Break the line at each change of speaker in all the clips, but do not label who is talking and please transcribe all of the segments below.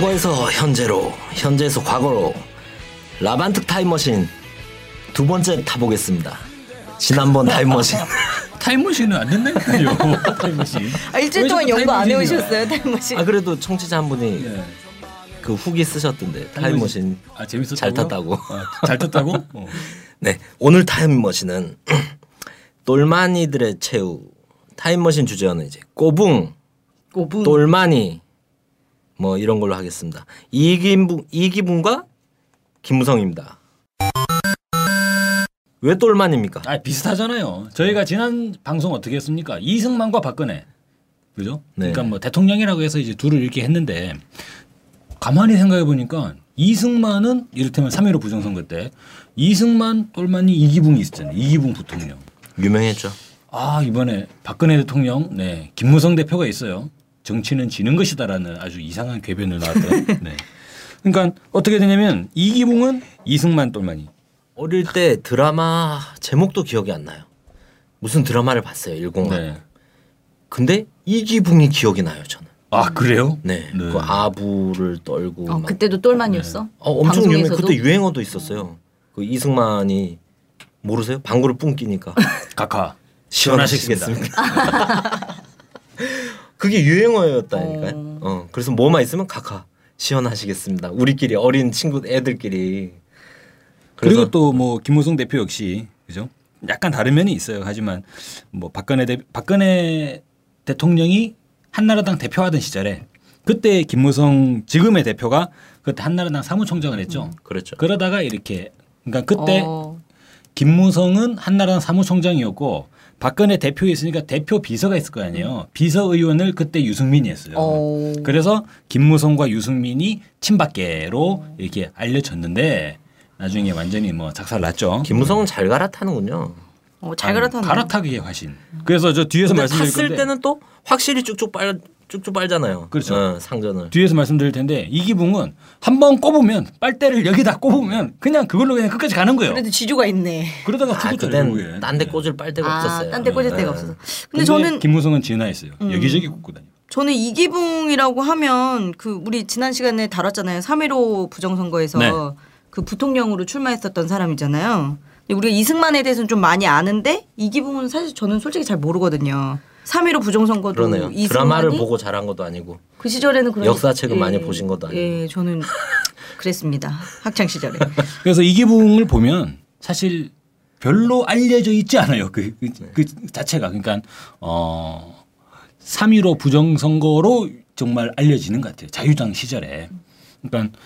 과거에서 현재로, 현재에서 과거로 라반특 타임머신 두 번째 타보겠습니다. 지난번 타임머신
타임머신은 안 된다니까요. 타임머신.
아, 일주일
왜
동안 연구 안? 해오셨어요 타임머신?
아 그래도 청취자 한 분이
네.
그 후기 쓰셨던데 타임머신
아 재밌었다고?
잘 탔다고.
아, 잘 탔다고? 어.
네 오늘 타임머신은 똘마니들의 최후 타임머신 주제어는 이제 꼬붕
5분.
똘마니 뭐 이런 걸로 하겠습니다. 이기분 이기분과 김무성입니다. 왜 똘마니입니까?
아 비슷하잖아요. 저희가 지난 방송 어떻게 했습니까? 이승만과 박근혜, 그죠?
네.
그러니까 뭐 대통령이라고 해서 이제 둘을 이렇게 했는데 가만히 생각해 보니까 이승만은 이를테면 3.15 부정선거 때 이승만, 똘마니, 이기붕이 있었잖아요. 이기붕 부통령.
유명했죠.
아 이번에 박근혜 대통령, 네 김무성 대표가 있어요. 정치는 지는 것이다라는 아주 이상한 궤변을 나왔던. 네. 그러니까 어떻게 되냐면 이기붕은 이승만, 똘마니.
어릴 때 드라마 제목도 기억이 안 나요. 무슨 드라마를 봤어요. 101.
네.
근데 이기붕이 기억이 나요. 저는.
아 그래요?
네.
네.
그 아부를 떨고
어,
막.
그때도 똘만이었어?
어, 엄청 유명. 그때 유행어도 있었어요. 그 이승만이 모르세요? 방구를 뿜 끼니까
각하
시원하시겠습니까? 그게 유행어였다니까요.
어.
어. 그래서 뭐만 있으면 카카 시원하시겠습니다. 우리끼리 어린 친구 애들끼리.
그리고 또 뭐 김무성 대표 역시 그죠? 약간 다른 면이 있어요. 하지만 뭐 박근혜 대 박근혜 대통령이 한나라당 대표하던 시절에 그때 김무성 지금의 대표가 그때 한나라당 사무총장을 했죠.
그렇죠.
그러다가 이렇게 그러니까 그때
어.
김무성은 한나라당 사무총장이었고 박근혜 대표였으니까 대표 비서가 있을 거 아니에요. 비서 의원을 그때 유승민이 했어요.
어.
그래서 김무성과 유승민이 친박계로 이렇게 알려졌는데 나중에 완전히 뭐 작살 났죠.
김무성은 잘 갈아타는군요.
어, 잘 갈아탔네.
갈아타기의 화신. 그래서 저 뒤에서 말씀드릴
탔을
건데
때는 또 확실히 쭉쭉 빨 쭉쭉 빨잖아요.
그렇죠.
어, 상전을.
뒤에서 말씀드릴 텐데 이 기붕은 한 번 꼽으면 빨대를 여기다 꼽으면 그냥 그걸로 그냥 끝까지 가는 거예요.
그래도 지조가 있네.
그러다가
아,
죽었죠
그땐
결국에.
딴데 꽂을 빨데가
아,
없었어요.
딴데 꽂을
네.
데가 없어서. 근데,
근데
저는
김무성은 진화했어요.
음.
여기저기 꼽고 다녀.
저는 이기붕이라고 하면 그 우리 지난 시간에 다뤘잖아요. 3.15 부정선거에서
네.
그 부통령으로 출마했었던 사람이잖아요. 우리가 이승만에 대해서는 좀 많이 아는데 이기붕은 사실 저는 솔직히 잘 모르거든요. 3.15 부정선거도
그러네요.
이승만이
드라마를 보고 잘한 것도 아니고
그 시절에는 그런
역사책을 많이 보신 것도 아니고.
예, 저는 그랬습니다. 학창 시절에.
그래서 이기붕을 보면 사실 별로 알려져 있지 않아요. 그, 그, 그 자체가 그러니까 어3.15 부정선거로 정말 알려지는 것 같아요. 자유당 시절에. 그러니까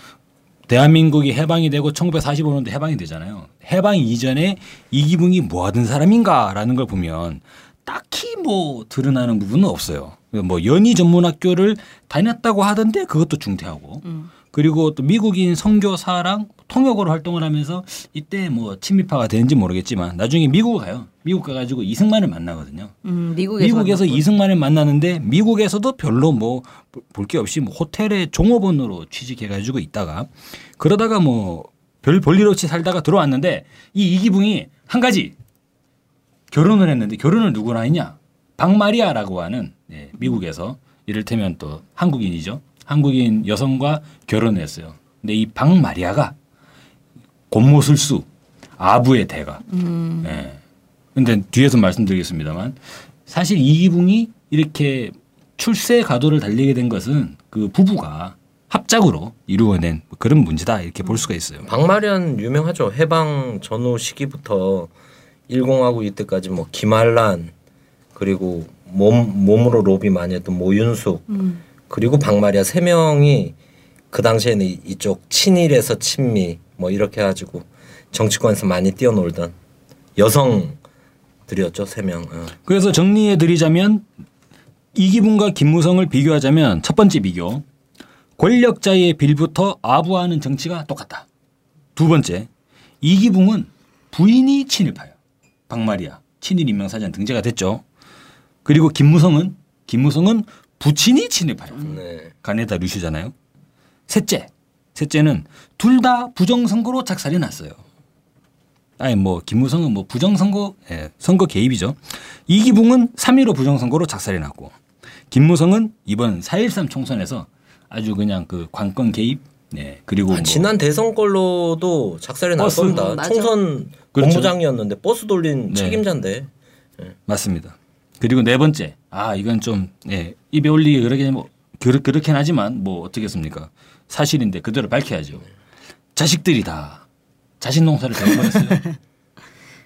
대한민국이 해방이 되고 1945년도 해방이 되잖아요. 해방 이전에 이기붕이 뭐 하던 사람인가라는 걸 보면 딱히 뭐 드러나는 부분은 없어요. 뭐 연희 전문학교를 다녔다고 하던데 그것도 중퇴하고
음.
그리고 또 미국인 선교사랑 통역으로 활동을 하면서 이때 뭐 친미파가 되는지 모르겠지만 나중에 미국 가요. 미국 가가지고 이승만을 만나거든요.
음, 미국에서
미국에서. 이승만을 만나는데 미국에서도 별로 뭐 볼 게 없이 뭐 호텔에 종업원으로 취직해가지고 있다가 그러다가 뭐 별 볼일 없이 살다가 들어왔는데 이 이기붕이 한 가지 결혼을 했는데 결혼을 누구랑 했냐? 박마리아라고 하는 예, 미국에서 이를테면 또 한국인이죠. 한국인 여성과 결혼을 했어요. 근데 이 박마리아가 곤모술수 아부의 대가.
음.
예. 근데 뒤에서 말씀드리겠습니다만 사실 이기붕이 이렇게 출세 가도를 달리게 된 것은 그 부부가 합작으로 이루어낸 그런 문제다 이렇게 볼 수가 있어요.
박마련 유명하죠. 해방 전후 시기부터 일공하고 이때까지 뭐 김한란 그리고 몸 몸으로 로비 많이 했던 모윤숙
음.
그리고 박마리아 세 명이 그 당시에는 이- 이쪽 친일에서 친미 뭐 이렇게 해가지고 정치권에서 많이 뛰어놀던 여성들이었죠 세 명. 어.
그래서 정리해 드리자면 이기붕과 김무성을 비교하자면 첫 번째 비교 권력자의 빌부터 아부하는 정치가 똑같다. 두 번째 이기붕은 부인이 친일파요. 박마리아 친일 인명사전 등재가 됐죠. 그리고 김무성은 김무성은 부친이 친일파요.
네.
가네다 루시잖아요. 셋째, 셋째는 둘 다 부정선거로 작살이 났어요. 아니 뭐 김무성은 뭐 부정선거 예, 선거 개입이죠. 이기붕은 3.15 부정선거로 작살이 났고 김무성은 이번 4.13 총선에서 아주 그냥 그 관건 개입 네 그리고
아,
뭐
지난 대선 걸로도 작살이. 겁니다.
맞아.
총선
그렇죠.
본부장이었는데 버스 돌린
네.
책임자인데
맞습니다. 그리고 네 번째 아 이건 좀 예, 입에 올리기 그러게 뭐 그렇, 그렇긴 하지만 뭐 어떻겠습니까 사실인데 그대로 밝혀야죠. 자식들이 다 자식 농사를 잘못했어요.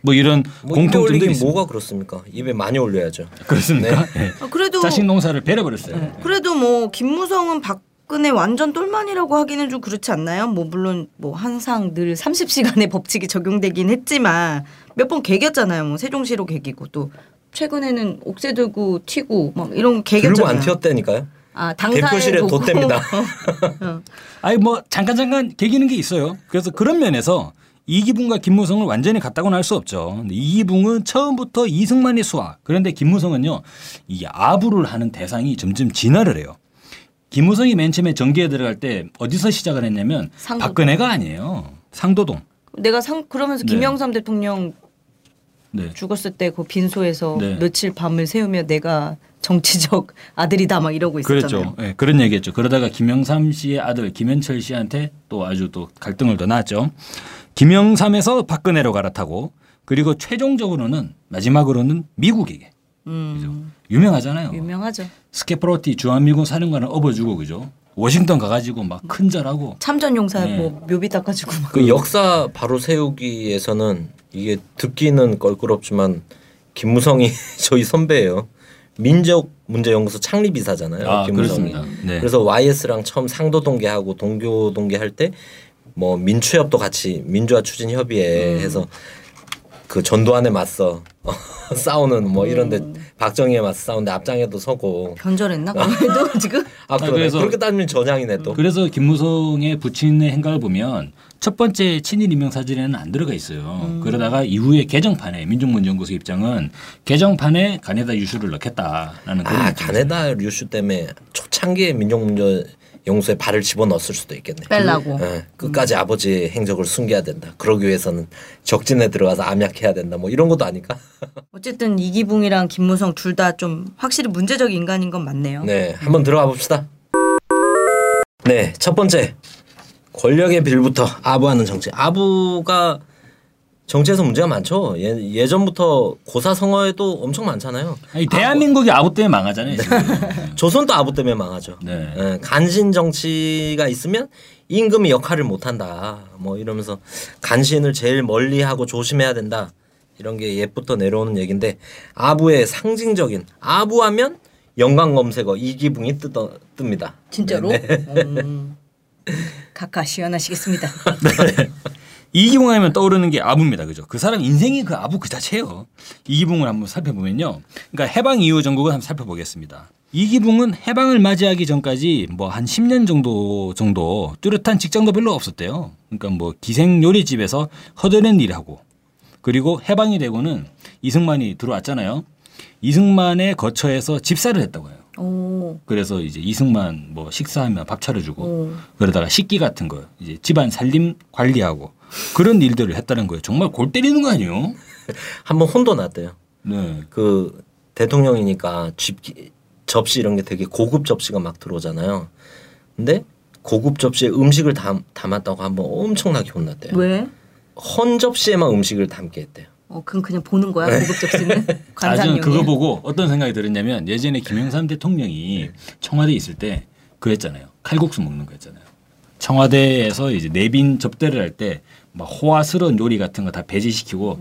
뭐 이런
뭐
공통점들이.
뭐가 그렇습니까? 입에 많이 올려야죠.
그렇습니까? 예.
아, 그래도
자식 농사를 베려버렸어요.
그래도 뭐 김무성은 박 근혜 완전 똘만이라고 하기는 좀 그렇지 않나요? 뭐 물론 뭐 항상 늘 30시간의 법칙이 적용되긴 했지만 몇 번 개겼잖아요. 뭐 세종시로 개기고 또 최근에는 옥새 들고 튀고 막 이런 거 개겼잖아요.
들고 안 튀었다니까요.
아 당사에
대표실에
두고.
돛댑니다.
아니 뭐 잠깐 잠깐 개기는 게 있어요. 그래서 그런 면에서 이기붕과 김무성을 완전히 같다고는 할 수 없죠. 이기붕은 처음부터 이승만의 수하. 그런데 김무성은요. 이 아부를 하는 대상이 점점 진화를 해요. 김무성이 맨 처음에 정계에 들어갈 때 어디서 시작을 했냐면
상도동.
박근혜가 아니에요. 상도동.
내가 상 그러면서
네.
김영삼 대통령
네.
죽었을 때 그 빈소에서
네.
며칠 밤을 새우며 내가 정치적 아들이다 막 이러고 있었잖아요.
그랬죠. 예, 그런 얘기했죠. 그러다가 김영삼 씨의 아들 김현철 씨한테 또 아주 또 갈등을 더 낳았죠. 김영삼에서 박근혜로 갈아타고 그리고 최종적으로는 마지막으로는 미국에게
음,
유명하잖아요.
유명하죠.
스케프로티 주한미군 사령관을 업어주고 그죠. 워싱턴 가가지고 막 큰절하고
참전용사
네.
뭐 묘비 닦아주고 막.
그 역사 바로 세우기에서는 이게 듣기는 껄끄럽지만 김무성이 저희 선배예요. 민족 문제 연구소 창립 이사잖아요.
아
김무성이.
그렇습니다. 네.
그래서 YS랑 처음 상도 동계하고 동교 동계할 때 뭐 민추협도 같이 민주화 추진 협의회
음.
해서 그 전두환에 맞서 싸우는 뭐 이런데
음.
박정희에 맞서 싸우는데 앞장에도 서고
변절했나? 그래도 지금
아 그러네.
그래서-
그렇게 따지면 전향이네 또.
그래서 김무성의 부친의 행각을 보면 첫 번째 친일 임명 사진에는 안 들어가 있어요.
음.
그러다가 이후에 개정판에 민족문제연구소 입장은 개정판에 가네다 유슈를 넣겠다라는 그런
아. 가네다 류슈 때문에 초창기에 민족문제 연구소에 발을 집어넣었을 수도 있겠네.
빼려고.
예, 끝까지 아버지의 행적을 숨겨야 된다. 그러기 위해서는 적진에 들어가서 암약해야 된다. 뭐 이런 것도 아닐까?
어쨌든 이기붕이랑 김무성 둘 다 좀 확실히 문제적 인간인 건 맞네요.
네, 한번 들어가 봅시다. 네, 첫 번째 권력의 빌부터 아부하는 정치. 아부가 정치에서 문제가 많죠. 예, 예전부터 고사성어에도 엄청 많잖아요.
아니, 대한민국이 아부 때문에 망하잖아요. 지금.
조선도 아부 때문에 망하죠.
네.
예, 간신 정치가 있으면 임금이 역할을 못한다. 뭐 이러면서 간신을 제일 멀리하고 조심해야 된다. 이런 게 옛부터 내려오는 얘기인데 아부의 상징적인 아부하면 영광 검색어 이기붕이 뜯어, 뜹니다.
진짜로?
네, 네.
음. 각하 시원하시겠습니다.
이기붕 하면 떠오르는 게 아부입니다. 그죠? 그 사람 인생이 그 아부 그 자체예요. 이기붕을 한번 살펴보면요. 그러니까 해방 이후 전국을 한번 살펴보겠습니다. 이기붕은 해방을 맞이하기 전까지 뭐 한 10년 정도 정도 뚜렷한 직장도 별로 없었대요. 그러니까 뭐 기생 요리집에서 허드렛 일하고 그리고 해방이 되고는 이승만이 들어왔잖아요. 이승만의 거처에서 집사를 했다고 해요.
오.
그래서 이제 이승만 뭐 식사하면 밥 차려주고
오.
그러다가 식기 같은 거 이제 집안 살림 관리하고 그런 일들을 했다는 거예요. 정말 골 때리는 거 아니에요?
한번 혼도 났대요.
네.
그 대통령이니까 집기, 접시 이런 게 되게 고급 접시가 막 들어오잖아요. 근데 고급 접시에 음식을 담, 담았다고 한번 엄청나게 혼났대요.
왜?
헌 접시에만 음식을 담게 했대요.
어, 그럼 그냥 보는 거야 고급 접시는 관상용이야.
그거 보고 어떤 생각이 들었냐면 예전에 김영삼 대통령이 청와대에 있을 때 그랬잖아요. 칼국수 먹는 거였잖아요. 청와대에서 이제 내빈 접대를 할 때 막 호화스러운 요리 같은 거 다 배제시키고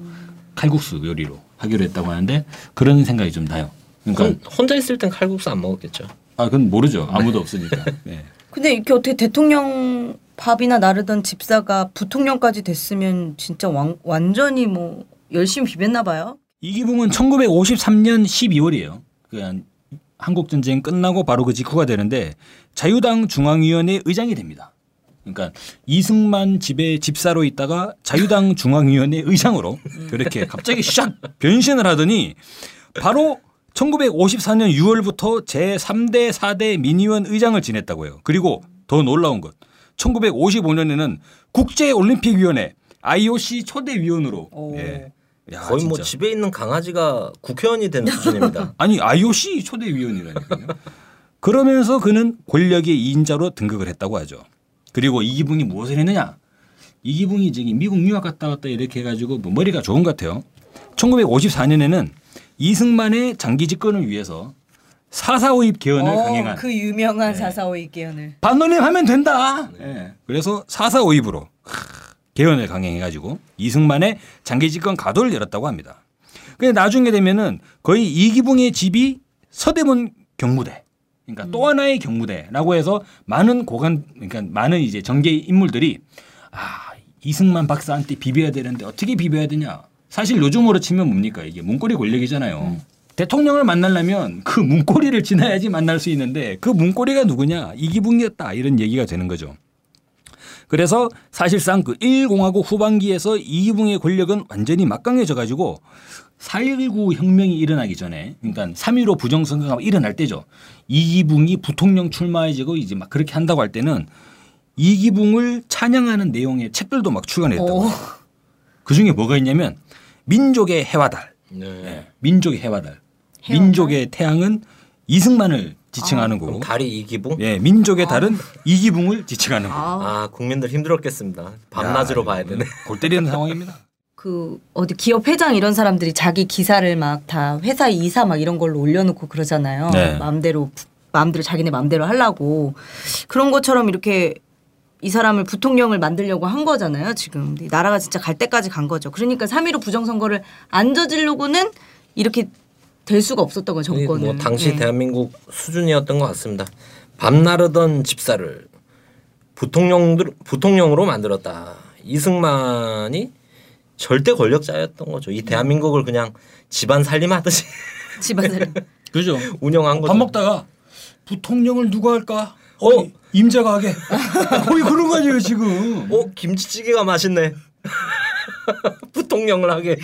칼국수 요리로 하기로 했다고 하는데 그런 생각이 좀 나요. 그러니까
혼, 혼자 있을 땐 칼국수 안 먹었겠죠.
아 그건 모르죠. 아무도 없으니까. 네.
근데 이렇게 어떻게 대통령 밥이나 나르던 집사가 부통령까지 됐으면 진짜 왕, 완전히 뭐 열심히 비볐나 봐요.
이기붕은 1953년 12월이에요. 그 한국 전쟁 끝나고 바로 그 직후가 되는데 자유당 중앙위원회 의장이 됩니다. 그러니까 이승만 집에 집사로 있다가 자유당 중앙위원회 의장으로 그렇게 갑자기 샥 변신을 하더니 바로 1954년 6월부터 제3대 4대 민의원 의장을 지냈다고요. 그리고 더 놀라운 것 1955년에는 국제올림픽위원회 IOC 초대위원으로
오.
예. 야,
거의 뭐
진짜.
집에 있는 강아지가 국회의원이 된 수준입니다.
아니 IOC 초대위원이라니까요. 그러면서 그는 권력의 2인자로 등극을 했다고 하죠. 그리고 이기붕이 무엇을 했느냐? 이기붕이 저기 미국 유학 갔다 왔다 이렇게 해가지고 뭐 머리가 좋은 것 같아요. 1954년에는 이승만의 장기 집권을 위해서 사사오입 개헌을 강행한
그 유명한 사사오이 개헌을.
반론님 하면 된다. 예. 그래서 사사오입으로 개헌을 강행해가지고 이승만의 장기 집권 가도를 열었다고 합니다. 근데 나중에 되면은 거의 이기붕의 집이 서대문 경무대. 그러니까 또 하나의 경무대라고 해서 많은 고관 그러니까 많은 이제 정계 인물들이 아 이승만 박사한테 비벼야 되는데 어떻게 비벼야 되냐. 사실 요즘으로 치면 뭡니까 이게 문고리 권력이잖아요. 대통령을 만나려면 그 문고리를 지나야지 만날 수 있는데 그 문고리가 누구냐 이기붕이었다 이런 얘기가 되는 거죠. 그래서 사실상 그 1공화국 후반기에서 이기붕의 권력은 완전히 막강해져 가지고 4.19 혁명이 일어나기 전에 그러니까 3.15 부정선거가 일어날 때죠. 이기붕이 부통령 출마해지고 이제 막 그렇게 한다고 할 때는 이기붕을 찬양하는 내용의 책들도 막 출간했다고.
오.
그 중에 뭐가 있냐면 민족의 해와달.
네.
예, 민족의 해와달.
해와달?
민족의 태양은 이승만을 지칭하는
그럼
거고.
달이 이기붕?
예, 민족의 달은 이기붕을 지칭하는 거고.
아,
아 국민들 힘들었겠습니다. 밤낮으로
야,
봐야 되네.
골 때리는 상황입니다.
그 어디 기업 회장 이런 사람들이 자기 기사를 막 다 회사 이사 막 이런 걸로 올려놓고 그러잖아요.
네.
마음대로 마음대로 자기네 마음대로 하려고 그런 것처럼 이렇게 이 사람을 부통령을 만들려고 한 거잖아요. 지금 나라가 진짜 갈 때까지 간 거죠. 그러니까 3.15 부정선거를 안 저지르고는 이렇게 될 수가 없었던 거예요.
이
정권은.
뭐 당시
네.
대한민국 수준이었던 것 같습니다. 밤나르던 집사를 부통령들 부통령으로 만들었다. 이승만이 절대 권력자였던 거죠. 이 대한민국을 그냥 집안 살림하듯이
집안 사람.
그죠?
운영한 거죠.
밥 먹다가 부통령을 누가 할까?
어?
어, 임자가 하게. 거의 그런 거 아니에요 지금.
어 김치찌개가 맛있네. 부통령을 하게.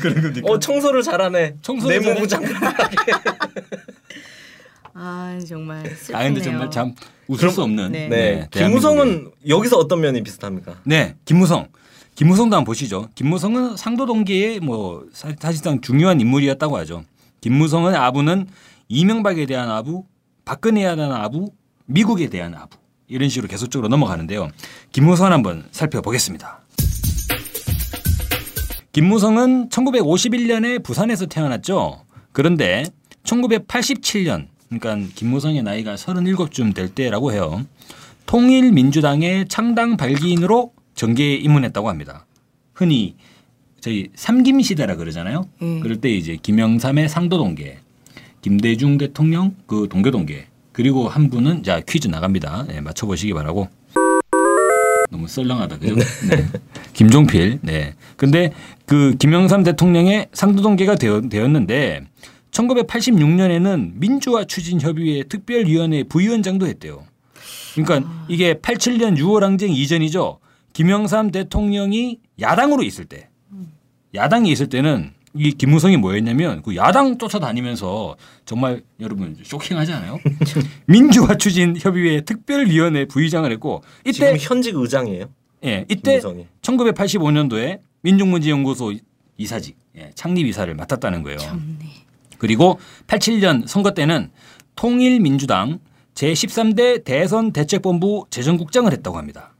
그런 겁니까?
어 청소를 잘하네.
청소를
내무부
잘해.
장관.
아 정말 슬프네요.
아 근데 정말 참 웃을 수 없는.
네.
네.
대한민국의-
김무성은 여기서 어떤 면이 비슷합니까?
네, 김무성. 김무성도 한번 보시죠. 김무성은 상도 동계의 뭐 사- 사실상 중요한 인물이었다고 하죠. 김무성의 아부는 이명박에 대한 아부, 박근혜에 대한 아부, 미국에 대한 아부 이런 식으로 계속적으로 넘어가는데요. 김무성을 한번 살펴보겠습니다. 김무성은 1951년에 부산에서 태어났죠. 그런데 1987년, 그러니까 김무성의 나이가 37쯤 될 때라고 해요. 통일민주당의 창당 발기인으로 정계에 입문했다고 합니다. 흔히 저희 삼김 시대라 그러잖아요.
음.
그럴 때 이제 김영삼의 상도동계, 김대중 대통령 그 동교동계 그리고 한 분은 자 퀴즈 나갑니다. 네, 맞춰보시기 바라고. 너무 썰렁하다 그죠? 네. 김종필. 네. 근데 그 김영삼 대통령의 상도동계가 되었, 되었는데 1986년에는 민주화 추진 협의회 특별위원회 부위원장도 했대요. 그러니까 이게 87년 6월 항쟁 이전이죠. 김영삼 대통령이 야당으로 있을 때, 야당이 있을 때는 이 김무성이 뭐였냐면 그 야당 쫓아다니면서 정말 여러분 쇼킹하지 않아요? 민주화 추진 협의회 특별위원회 부의장을 했고
지금
이때
현직 의장이에요.
예, 이때
김무성이.
1985년도에 민족문제연구소 이사직 예, 창립 이사를 맡았다는 거예요.
참네.
그리고 87년 선거 때는 통일민주당 제13대 대선 대책본부 재정국장을 했다고 합니다.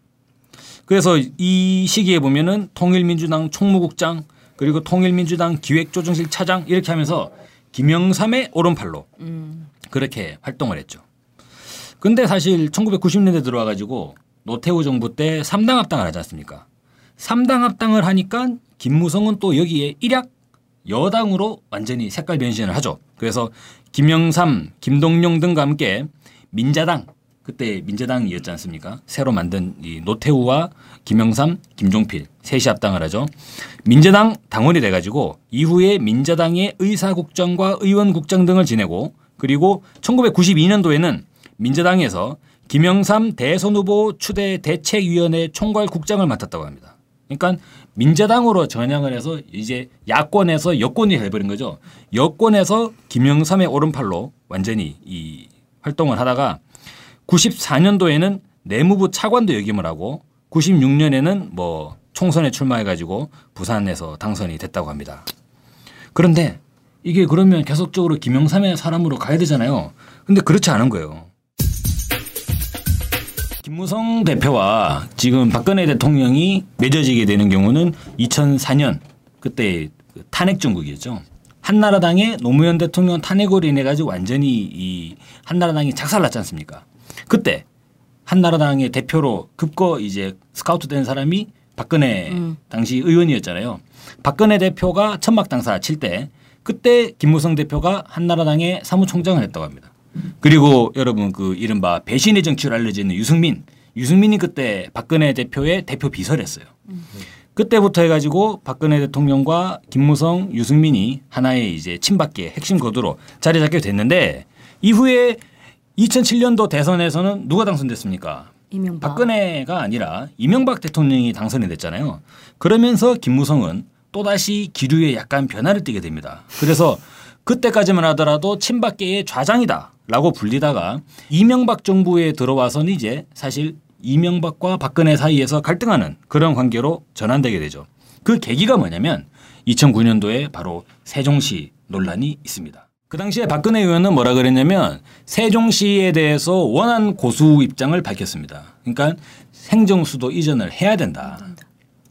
그래서 이 시기에 보면은 통일민주당 총무국장 그리고 통일민주당 기획조정실 차장 이렇게 하면서 김영삼의 오른팔로
음.
그렇게 활동을 했죠. 근데 사실 1990년대 들어와 가지고 노태우 정부 때 3당 합당을 하지 않습니까? 3당 합당을 하니까 김무성은 또 여기에 일약 여당으로 완전히 색깔 변신을 하죠. 그래서 김영삼, 김동용 등과 함께 민자당 그때 민자당이었지 않습니까? 새로 만든 이 노태우와 김영삼, 김종필 셋이 합당을 하죠. 민자당 당원이 돼가지고 이후에 민자당의 의사국장과 의원국장 등을 지내고 그리고 1992년도에는 민자당에서 김영삼 대선 후보 추대 대책위원회 총괄국장을 맡았다고 합니다. 그러니까 민자당으로 전향을 해서 이제 야권에서 여권이 해버린 거죠. 여권에서 김영삼의 오른팔로 완전히 이 활동을 하다가 94년도에는 내무부 차관도 역임을 하고 96년에는 뭐 총선에 출마해가지고 부산에서 당선이 됐다고 합니다. 그런데 이게 그러면 계속적으로 김영삼의 사람으로 가야 되잖아요. 근데 그렇지 않은 거예요. 김무성 대표와 지금 박근혜 대통령이 맺어지게 되는 경우는 2004년 그때 그 탄핵 정국이었죠. 한나라당의 노무현 대통령 탄핵으로 인해 가지고 완전히 이 한나라당이 작살났지 않습니까? 그때 한나라당의 대표로 급거 이제 스카우트 된 사람이 박근혜 당시 의원이었잖아요. 박근혜 대표가 천막 당사 칠 때 그때 김무성 대표가 한나라당의 사무총장을 했다고 합니다. 그리고 여러분 그 이른바 배신의 정치로 알려지는 유승민, 유승민이 그때 박근혜 대표의 대표 비서를 했어요. 그때부터 해가지고 박근혜 대통령과 김무성, 유승민이 하나의 이제 친박계 핵심 거두로 자리 잡게 됐는데 이후에 2007년도 대선에서는 누가 당선됐습니까?
이명박.
박근혜가 아니라 이명박 대통령이 당선이 됐잖아요. 그러면서 김무성은 또다시 기류에 약간 변화를 띠게 됩니다. 그래서 그때까지만 하더라도 친박계의 좌장이다 라고 불리다가 이명박 정부에 들어와서는 이제 사실 이명박과 박근혜 사이에서 갈등하는 그런 관계로 전환되게 되죠. 그 계기가 뭐냐면 2009년도에 바로 세종시 논란이 있습니다. 그 당시에 박근혜 의원은 뭐라 그랬냐면 세종시에 대해서 원한 고수 입장을 밝혔습니다. 그러니까 행정수도 이전을 해야 된다.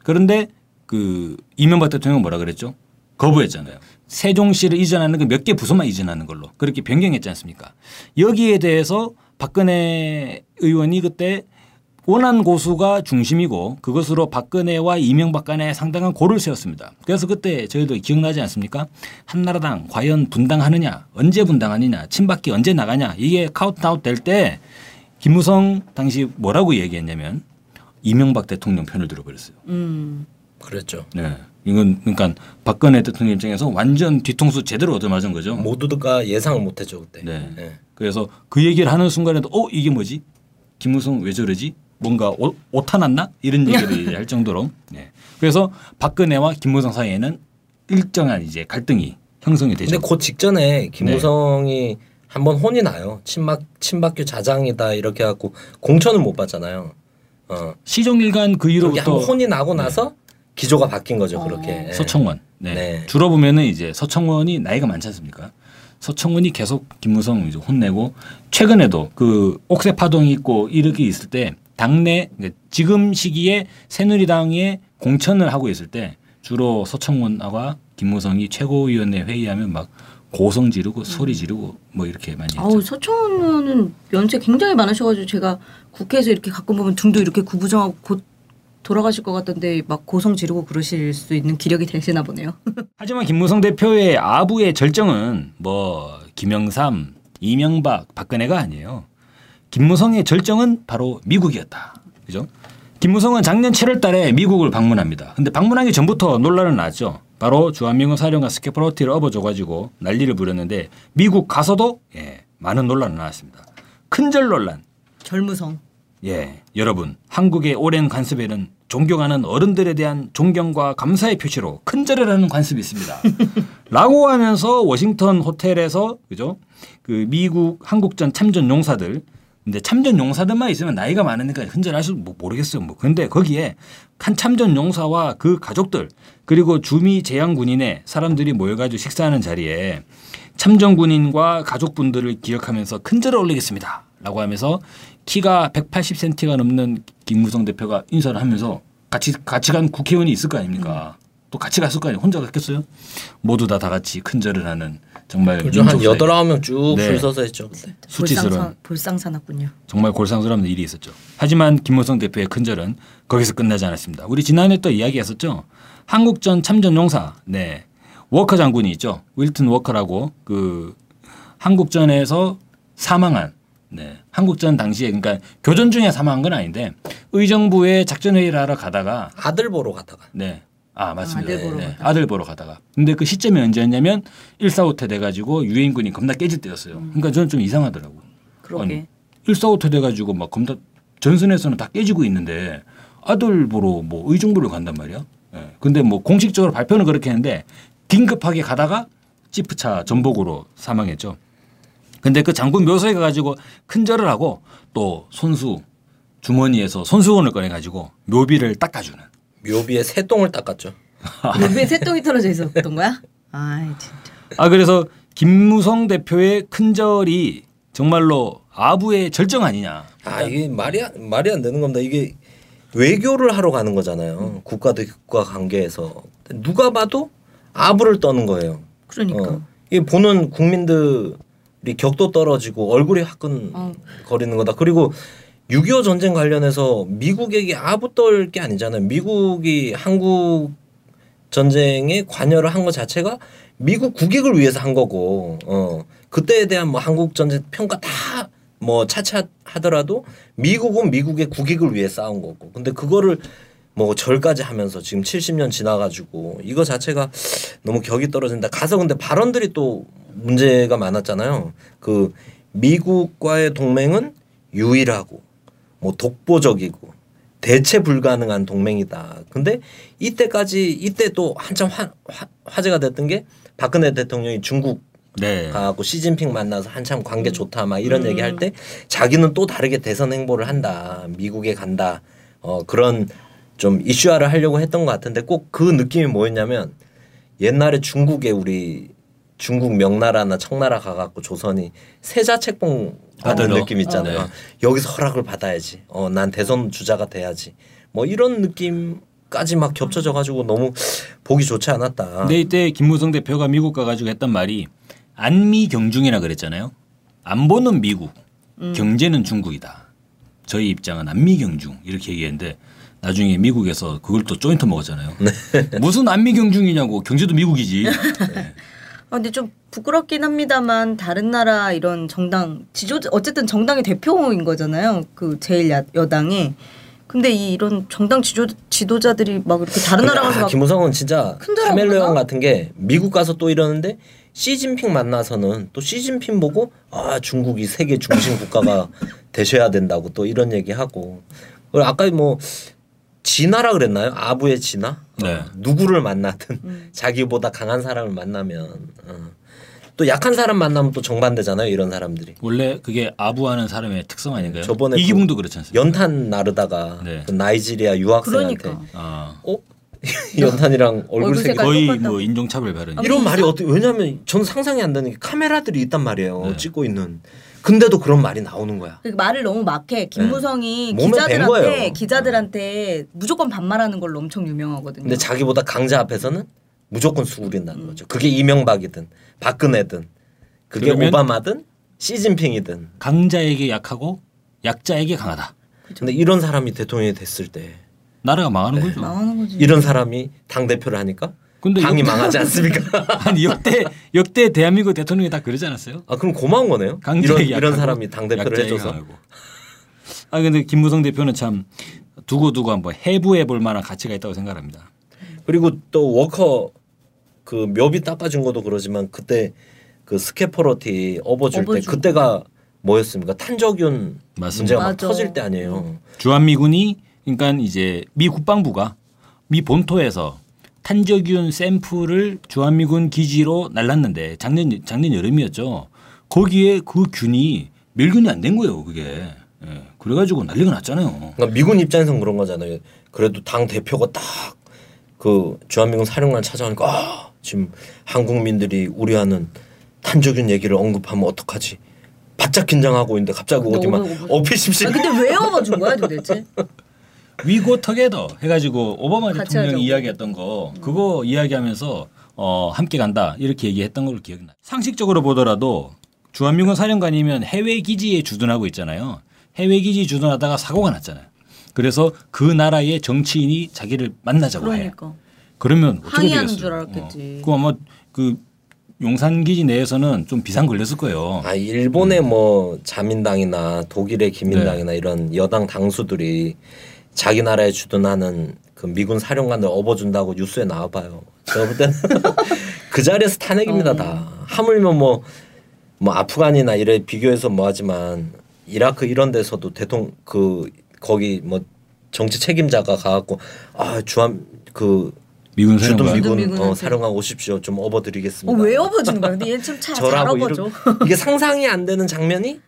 그런데 그 이명박 대통령은 뭐라 그랬죠? 거부했잖아요. 세종시를 이전하는 그 몇 개 부서만 이전하는 걸로 그렇게 변경했지 않습니까? 여기에 대해서 박근혜 의원이 그때 원안 고수가 중심이고 그것으로 박근혜와 이명박 간에 상당한 각을 세웠습니다. 그래서 그때 저희도 기억나지 않습니까? 한나라당 과연 분당하느냐 언제 분당하느냐 친박계 언제 나가냐 이게 카운트다운 될때 김무성 당시 뭐라고 얘기했냐면 이명박 대통령 편을 들어버렸어요.
음.
그랬죠.
네. 이건 그러니까 박근혜 대통령 입장에서 완전 뒤통수 제대로 얻어맞은 거죠.
모두가 예상을 못했죠 그때.
네.
예.
그래서 그 얘기를 하는 순간에도 어 이게 뭐지? 김무성 왜 저러지? 뭔가 오, 오타났나? 이런 얘기를 할 정도로. 네. 그래서 박근혜와 김무성 사이에는 일정한 이제 갈등이 형성이 되죠.
근데 그 직전에 김무성이
네.
한번 혼이 나요. 친박 친박교 자장이다 이렇게 해갖고 공천을 못 받잖아요. 어.
시종일관 그 이후로부터
혼이 나고 나서 기조가 바뀐 거죠 그렇게. 예.
서청원. 네.
네.
줄어 보면은 이제 서청원이 나이가 많지 않습니까? 서청원이 계속 김무성 이제 혼내고 최근에도 그 옥새 파동이 있고 이렇게 있을 때 당내 지금 시기에 새누리당에 공천을 하고 있을 때 주로 서청원과 김무성이 최고위원회 회의하면 막 고성 지르고 소리 지르고 뭐 이렇게 많이 했죠.
아우 서청원 의원은 연세 굉장히 많으셔가지고 제가 국회에서 이렇게 가끔 보면 등도 이렇게 구부정하고 곧 돌아가실 것 같던데 막 고성 지르고 그러실 수 있는 기력이 되시나 보네요.
하지만 김무성 대표의 아부의 절정은 뭐 김영삼, 이명박, 박근혜가 아니에요. 김무성의 절정은 바로 미국이었다. 그죠? 김무성은 작년 7월 달에 미국을 방문합니다. 근데 방문하기 전부터 논란은 났죠. 바로 주한미군 사령관 스케프로티를 업어줘가지고 난리를 부렸는데 미국 가서도 예, 많은 논란이 나왔습니다. 큰절 논란.
절무성.
예, 여러분 한국의 오랜 관습에는 존경하는 어른들에 대한 존경과 감사의 표시로 큰절을 하는 관습이 있습니다. 라고 하면서 워싱턴 호텔에서 그죠? 그 미국 한국전 참전 용사들 근데 참전 용사들만 있으면 나이가 많으니까 수뭐 모르겠어요. 뭐 근데 거기에 한 참전 용사와 그 가족들 그리고 주미 재향 군인의 사람들이 모여가지고 식사하는 자리에 참전 군인과 가족분들을 기억하면서 큰절을 올리겠습니다. 라고 하면서 키가 180cm가 넘는 김무성 대표가 인사를 하면서 같이 같이 간 국회의원이 있을 거 아닙니까? 또 같이 갔을 거 아니에요. 혼자 갔겠어요? 모두 다 다 같이 큰절을 하는 정말
그죠 한 여덟 아홉 명쭉
네.
줄 서서 했죠 그때.
수치스러운
볼상사났군요.
정말 골상스러운 일이 있었죠. 하지만 김무성 대표의 큰절은 거기서 끝나지 않았습니다. 우리 지난해 또 이야기했었죠. 한국전 참전 용사, 네 워커 장군이 있죠. 월튼 워커라고 그 한국전에서 사망한, 네 한국전 당시에 그러니까 교전 중에 사망한 건 아닌데 의정부에 작전 회의를 하러 가다가
아들 보러 가다가.
네. 아, 맞습니다.
아들 보러
네,
가다가.
아들 보러 가다가. 근데 그 시점이 언제였냐면 1.4 후퇴 돼가지고 유엔군이 겁나 깨질 때였어요. 그러니까 저는 좀 이상하더라고.
그러게.
아니, 1.4 후퇴 돼가지고 막 겁나 전선에서는 다 깨지고 있는데 아들 보러 뭐 의정부를 간단 말이야. 예. 근데 뭐 공식적으로 발표는 그렇게 했는데 긴급하게 가다가 지프차 전복으로 사망했죠. 근데 그 장군 묘소에 가가지고 큰절을 하고 또 손수 주머니에서 손수건을 꺼내가지고 묘비를 닦아주는
묘비에 새똥을 닦았죠.
왜 새똥이 떨어져 있었던 거야? 아이 진짜.
아 그래서 김무성 대표의 큰절이 정말로 아부의 절정 아니냐.
아 이게 말이 안, 말이 안 되는 겁니다. 이게 외교를 하러 가는 거잖아요. 국가 대 국가 관계에서 누가 봐도 아부를 떠는 거예요.
그러니까.
어. 이 보는 국민들이 격도 떨어지고 얼굴이 화끈거리는 거다. 그리고 6.25 전쟁 관련해서 미국에게 아부 떨 게 아니잖아요. 미국이 한국 전쟁에 관여를 한 것 자체가 미국 국익을 위해서 한 거고, 어 그때에 대한 뭐 한국 전쟁 평가 다 뭐 차차하더라도 미국은 미국의 국익을 위해 싸운 거고, 근데 그거를 뭐 절까지 하면서 지금 70년 지나가지고 이거 자체가 너무 격이 떨어진다. 가서 근데 발언들이 또 문제가 많았잖아요. 그 미국과의 동맹은 유일하고 뭐 독보적이고 대체 불가능한 동맹이다. 근데 이때까지 이때 또 한참 화, 화, 화 제가 됐던 게 박근혜 대통령이 중국
네.
가고 시진핑 만나서 한참 관계 좋다 막 이런 얘기 할 때 자기는 또 다르게 대선 행보를 한다. 미국에 간다. 어 그런 좀 이슈화를 하려고 했던 것 같은데 꼭 그 느낌이 뭐였냐면 옛날에 중국에 우리 중국 명나라나 청나라 가갖고 조선이 세자 책봉 받는? 느낌 있잖아요.
아, 네.
여기서 허락을 받아야지. 어 난 대선 주자가 돼야지. 뭐 이런 느낌까지 막 겹쳐져 가지고 너무 보기 좋지 않았다.
근데 이때 김무성 대표가 미국 가가지고 했던 말이 안미 경중이라 그랬잖아요. 안보는 미국, 경제는 중국이다. 저희 입장은 안미 경중 이렇게 얘기했는데 나중에 미국에서 그걸 또 조인트 먹었잖아요. 무슨 안미 경중이냐고 경제도 미국이지. 네.
아, 근데 좀 부끄럽긴 합니다만 다른 나라 이런 정당 지조 어쨌든 정당의 대표인 거잖아요. 그 제일 야, 여당이. 근데 이 이런 정당 지조 지도자들이 막 이렇게 다른 나라 가서
아,
막
김우성은 진짜 카멜레온
그러나?
같은 게 미국 가서 또 이러는데 시진핑 만나서는 또 시진핑 보고 아 중국이 세계 중심 국가가 되셔야 된다고 또 이런 얘기하고 그리고 아까 뭐 진화라 그랬나요? 아부의 진화?
네.
어, 누구를 만나든
음.
자기보다 강한 사람을 만나면 어. 또 약한 사람 만나면 또 정반대잖아요. 이런 사람들이
원래 그게 아부하는 사람의 특성 아닌가요?
저번에
이기붕도 그렇지 않습니까?
연탄 나르다가
네.
그 나이지리아 유학생한테
그러니까.
아,
어 연탄이랑 얼굴
얼굴
색이
거의
똑같다고.
뭐 인종차별 발언.
이런 말이 어떻게 왜냐하면 저는 상상이 안 되는 게 카메라들이 있단 말이에요
네.
찍고 있는 근데도 그런 말이 나오는 거야
그 말을 너무 막해. 김무성이
네. 밴 거예요.
기자들한테 기자들한테 무조건 반말하는 걸로 엄청 유명하거든요.
근데 자기보다 강자 앞에서는 무조건 수구린다는 거죠 그게 이명박이든 박근혜든 그게 오바마든 시진핑이든
강자에게 약하고 약자에게 강하다.
근데 이런 사람이 대통령이 됐을 때
나라가 망하는 거죠.
나오는 거지.
이런 사람이 당 대표를 하니까
근데
당이
역-
망하지 않습니까?
아니 역대 역대 대한민국 대통령이 다 그러지 않았어요?
아 그럼 고마운 거네요. 이런 이런 사람이 당 대표를 해줘서
강하고. 아 근데 김무성 대표는 참 두고 두고 한번 해부해 볼 만한 가치가 있다고 생각합니다.
그리고 또 워커 그 묘비 닦아준 것도 그러지만 그때 그 스카파로티 업어줄 때. 그때가 뭐였습니까? 탄저균
맞습니다.
문제가 막
맞아.
터질 때 아니에요.
주한미군이 그러니까 이제 미 국방부가 미 본토에서 탄저균 샘플을 주한미군 기지로 날랐는데 작년 작년 여름이었죠. 거기에 그 균이 멸균이 안 된 거예요. 그게. 예. 그래가지고 난리가 났잖아요.
그러니까 미군 입장에서는 그런 거잖아요. 그래도 당 대표가 딱 그 주한미군 사령관 찾아오니까 아, 지금 한국민들이 우려하는 탄저균 얘기를 언급하면 어떡하지? 바짝 긴장하고 있는데 갑자기
근데
어디 막
업어- 업어-
어피십시
아, 근데 왜 업어준 거야 도대체?
위고 터게더 해가지고 오바마 대통령이. 이야기했던 거 그거 이야기하면서 어 함께 간다 이렇게 얘기했던 걸로 기억나. 상식적으로 보더라도 주한미군 사령관이면 해외 기지에 주둔하고 있잖아요. 해외 기지 주둔하다가 사고가 났잖아요. 그래서 그 나라의 정치인이 자기를 만나자고 해.
그러니까
그러면 어떻게
항의하는
되겠어요?
줄 알았겠지.
어. 그 아마 그 용산 기지 내에서는 좀 비상 걸렸을 거예요.
아 일본의 뭐 자민당이나 독일의 기민당이나
네.
이런 여당 당수들이 자기 나라에 주둔하는 그 미군 사령관들 업어준다고 뉴스에 나와봐요. 제가 볼 때는 그 자리에서 탄핵입니다
어.
다. 하물며 뭐 뭐 아프간이나 이래 비교해서 뭐하지만 이라크 이런 데서도 대통령 그 거기 뭐 정치 책임자가 가갖고 아 주한 그
미군
주둔
사령관.
미군. 어, 사령관 오십시오 좀
어,
업어드리겠습니다.
왜 업어준 거야? 근데 얘참잘 업어줘.
이런 이게 상상이 안 되는 장면이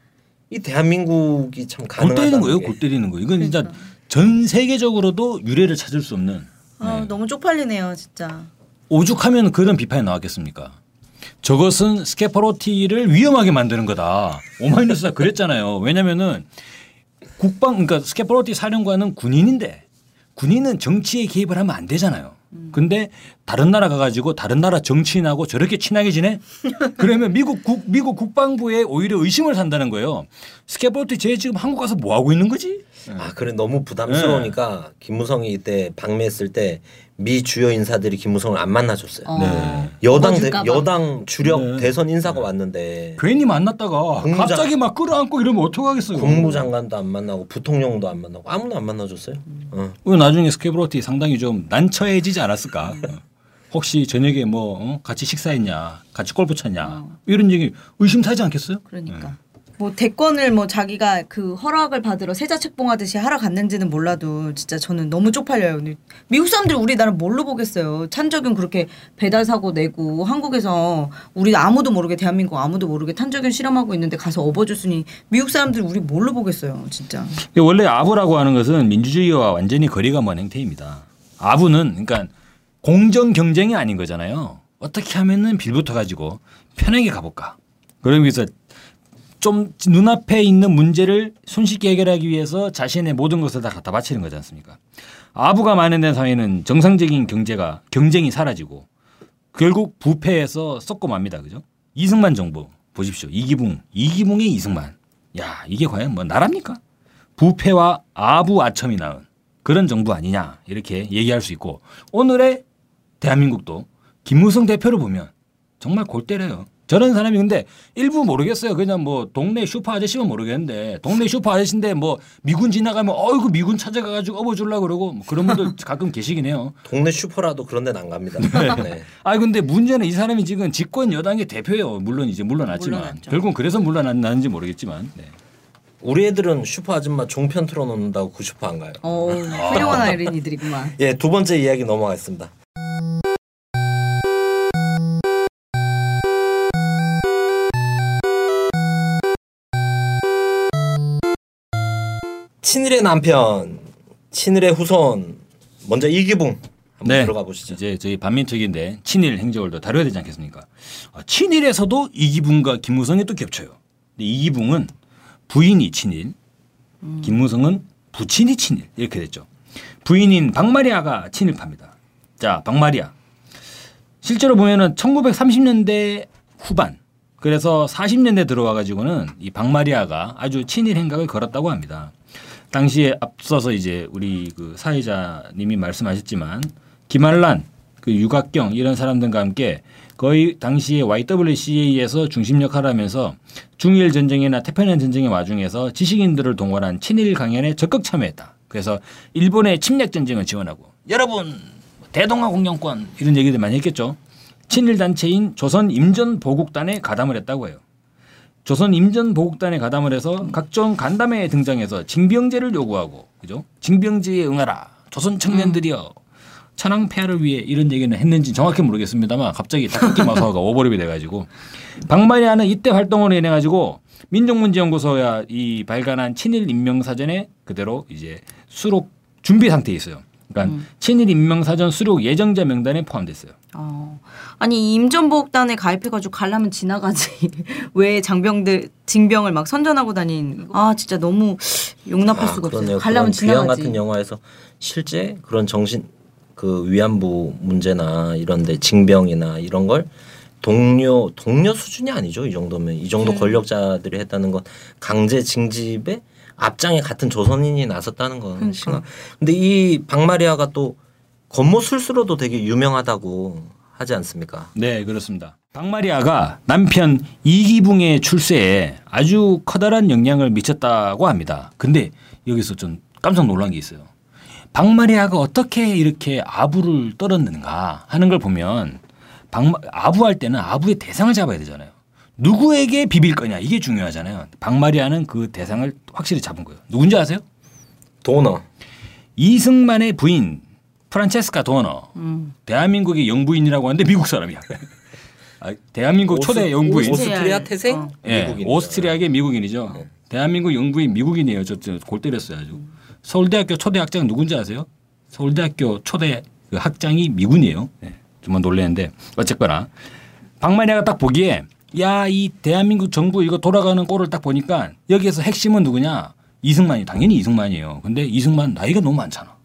이 대한민국이
참골
가능하다는
때리는 거예요.
게.
골 때리는 거. 이건 진짜
그러니까.
전 세계적으로도 유례를 찾을 수 없는
아, 너무 쪽팔리네요 진짜.
오죽하면 그런 비판이 나왔겠습니까? 저것은 스카파로티를 위험하게 만드는 거다. 오마이뉴스가 그랬잖아요. 왜냐면은 국방 그러니까 스카파로티 사령관은 군인인데 군인은 정치에 개입을 하면 안 되잖아요. 근데 다른 나라 가가지고 다른 나라 정치인하고 저렇게 친하게 지내? 그러면 미국 국 미국 국방부에 오히려 의심을 산다는 거예요. 스카파로티 쟤 지금 한국 가서 뭐 하고 있는 거지?
아 그래 너무 부담스러우니까 김무성이 이때 방미했을 때 미 주요 인사들이 김무성을 안 만나줬어요.
어.
네.
여당 대. 여당 주력
네.
대선 인사가 왔는데
괜히 만났다가
국무장-
갑자기 막 끌어안고 이러면 어떡하겠어요.
국무장관도 안 만나고 부통령도 안 만나고 아무도 안 만나줬어요. 어.
왜 나중에 스케브로티 상당히 좀 난처해지지 않았을까? 어. 혹시 저녁에 뭐 어? 같이 식사했냐, 같이 골프 쳤냐 이런 얘기 의심사지 않겠어요?
그러니까 뭐 대권을 뭐 자기가 그 허락을 받으러 세자 책봉하듯이 하러 갔는지는 몰라도 진짜 저는 너무 쪽팔려요. 미국 사람들이 우리나라 뭘로 보겠어요. 탄저균 그렇게 배달 사고 내고 한국에서 우리 아무도 모르게 대한민국 아무도 모르게 탄저균 실험하고 있는데 가서 업어줬으니 미국 사람들이 우리 뭘로 보겠어요. 진짜.
원래 아부라고 하는 것은 민주주의와 완전히 거리가 먼 행태입니다. 아부는 그러니까 공정 경쟁이 아닌 거잖아요. 어떻게 하면은 빌부터 가지고 편하게 가볼까. 그러면서 좀 눈앞에 있는 문제를 손쉽게 해결하기 위해서 자신의 모든 것을 다 갖다 바치는 거지 않습니까? 아부가 만연된 사회는 정상적인 경제가 경쟁이 사라지고 결국 부패해서 썩고 맙니다. 그죠? 이승만 정부 보십시오. 이기붕, 이기붕의 이승만. 야, 이게 과연 뭐 나랍니까? 부패와 아부 아첨이 낳은 그런 정부 아니냐 이렇게 얘기할 수 있고 오늘의 대한민국도 김무성 대표를 보면 정말 골 때려요. 저런 사람이 근데 일부 모르겠어요. 그냥 뭐 동네 슈퍼 아저씨만 모르겠는데 동네 슈퍼 아저씨인데 뭐 미군 지나가면 어이구 미군 찾아가가지고 업어주려고 그러고 뭐 그런 분들 가끔 계시긴 해요.
동네 슈퍼라도 그런 데는 안 갑니다. 네.
아 근데 문제는 이 사람이 지금 집권 여당의 대표예요. 물론 이제 물러났지만
물러났죠.
결국은 그래서 물러났는지 모르겠지만 네.
우리 애들은 슈퍼 아줌마 종편 틀어놓는다고 그 슈퍼 안 가요.
어 훌륭한 어린이들이구만.
예, 두 번째 이야기 넘어가겠습니다. 친일의 남편, 친일의 후손, 먼저 이기붕 한번 들어가 보시죠.
네. 이제 저희 반민특위인데 친일 행적을도 다뤄야 되지 않겠습니까? 아, 친일에서도 이기붕과 김무성이 또 겹쳐요. 근데 이기붕은 부인이 친일, 김무성은 부친이 친일 이렇게 됐죠. 부인인 박마리아가 친일파입니다. 자, 박마리아. 실제로 보면은 1930년대 후반 그래서 40년대 들어와 가지고는 이 박마리아가 아주 친일 행각을 걸었다고 합니다. 당시에 앞서서 이제 우리 그 사회자님이 말씀하셨지만 김한란, 그 유각경 이런 사람들과 함께 거의 당시에 YWCA에서 중심 역할을 하면서 중일 전쟁이나 태평양 전쟁의 와중에서 지식인들을 동원한 친일 강연에 적극 참여했다. 그래서 일본의 침략 전쟁을 지원하고 여러분 대동아 공영권 이런 얘기들 많이 했겠죠. 친일 단체인 조선 임전 보국단에 가담을 했다고 해요. 조선 임전 보국단에 가담을 해서 각종 간담회에 등장해서 징병제를 요구하고 그죠? 징병제에 응하라. 조선 청년들이여. 천황 폐하를 위해 이런 얘기는 했는지 정확히 모르겠습니다만 갑자기 딱히 마사가 오버랩이 돼가지고 박마리아는 이때 활동을 인해 가지고 민족문제연구소야 이 발간한 친일 인명 사전에 그대로 이제 수록 준비 상태에 있어요. 그러니까 친일 인명 사전 수록 예정자 명단에 포함됐어요.
어. 아니 임전보복단에 가입해가지고 가려면 지나가지 왜 장병들 징병을 막 선전하고 다닌 아 진짜 너무 용납할 수가 없어요.
그러네요. 그런 귀양
지나가지.
같은 영화에서 실제 그런 정신 그 위안부 문제나 이런데 징병이나 이런 걸 동료 동료 수준이 아니죠. 이 정도면 이 정도
네.
권력자들이 했다는 건 강제 징집에 앞장에 같은 조선인이 나섰다는 건
그러니까.
심각. 근데 이 박마리아가 또 겉모술수로도 되게 유명하다고 하지 않습니까?
네, 그렇습니다. 박마리아가 남편 이기붕의 출세에 아주 커다란 영향을 미쳤다고 합니다. 근데 여기서 좀 깜짝 놀란 게 있어요. 박마리아가 어떻게 이렇게 아부를 떨었는가 하는 걸 보면 박마, 아부할 때는 아부의 대상을 잡아야 되잖아요. 누구에게 비빌 거냐 이게 중요하잖아요. 박마리아는 그 대상을 확실히 잡은 거예요. 누군지 아세요?
도너.
이승만의 부인 프란체스카 도너.
음.
대한민국의 영부인이라고 하는데 미국 사람이야. 아, 대한민국 초대
오스-
영부인.
오스트리아 태생
어.
예,
미국인이죠.
오스트리아계 미국인이죠.
네.
대한민국 영부인 미국인이에요. 저, 저, 골 때렸어요 아주. 서울대학교 초대 학장 누군지 아세요? 서울대학교 초대 그 학장이 미군이에요. 네, 정말 놀랐는데 어쨌거나 박마리아가 딱 보기에 야 이 대한민국 정부 이거 돌아가는 꼴을 딱 보니까 여기에서 핵심은 누구냐 이승만이 당연히 이승만이에요. 근데 이승만 나이가 너무 많잖아.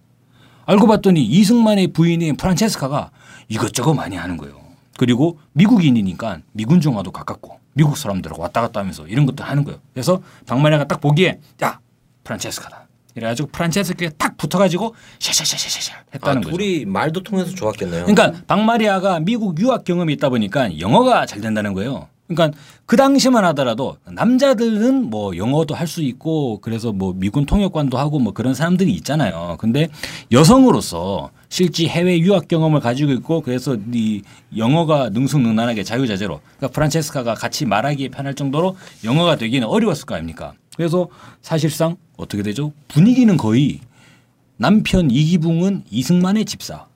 알고 봤더니 이승만의 부인인 프란체스카가 이것저것 많이 하는 거예요. 그리고 미국인이니까 미군 중화도 가깝고 미국 사람들하고 왔다 갔다 하면서 이런 것도 하는 거예요. 그래서 박마리아가 딱 보기에 야 프란체스카다. 이래가지고 프란체스카에 딱 붙어가지고 샤샤샤샤샤
아,
했다는 거죠.
둘이 말도 통해서 좋았겠네요.
그러니까 박마리아가 미국 유학 경험이 있다 보니까 영어가 잘 된다는 거예요. 그러니까 그 당시만 하더라도 남자들은 뭐 영어도 할 수 있고 그래서 뭐 미군 통역관도 하고 뭐 그런 사람들이 있잖아요. 근데 여성으로서 실제 해외 유학 경험을 가지고 있고 그래서 이 영어가 능숙능란하게 자유자재로 그러니까 프란체스카가 같이 말하기에 편할 정도로 영어가 되기는 어려웠을 거 아닙니까? 그래서 사실상 어떻게 되죠? 분위기는 거의 남편 이기붕은 이승만의 집사.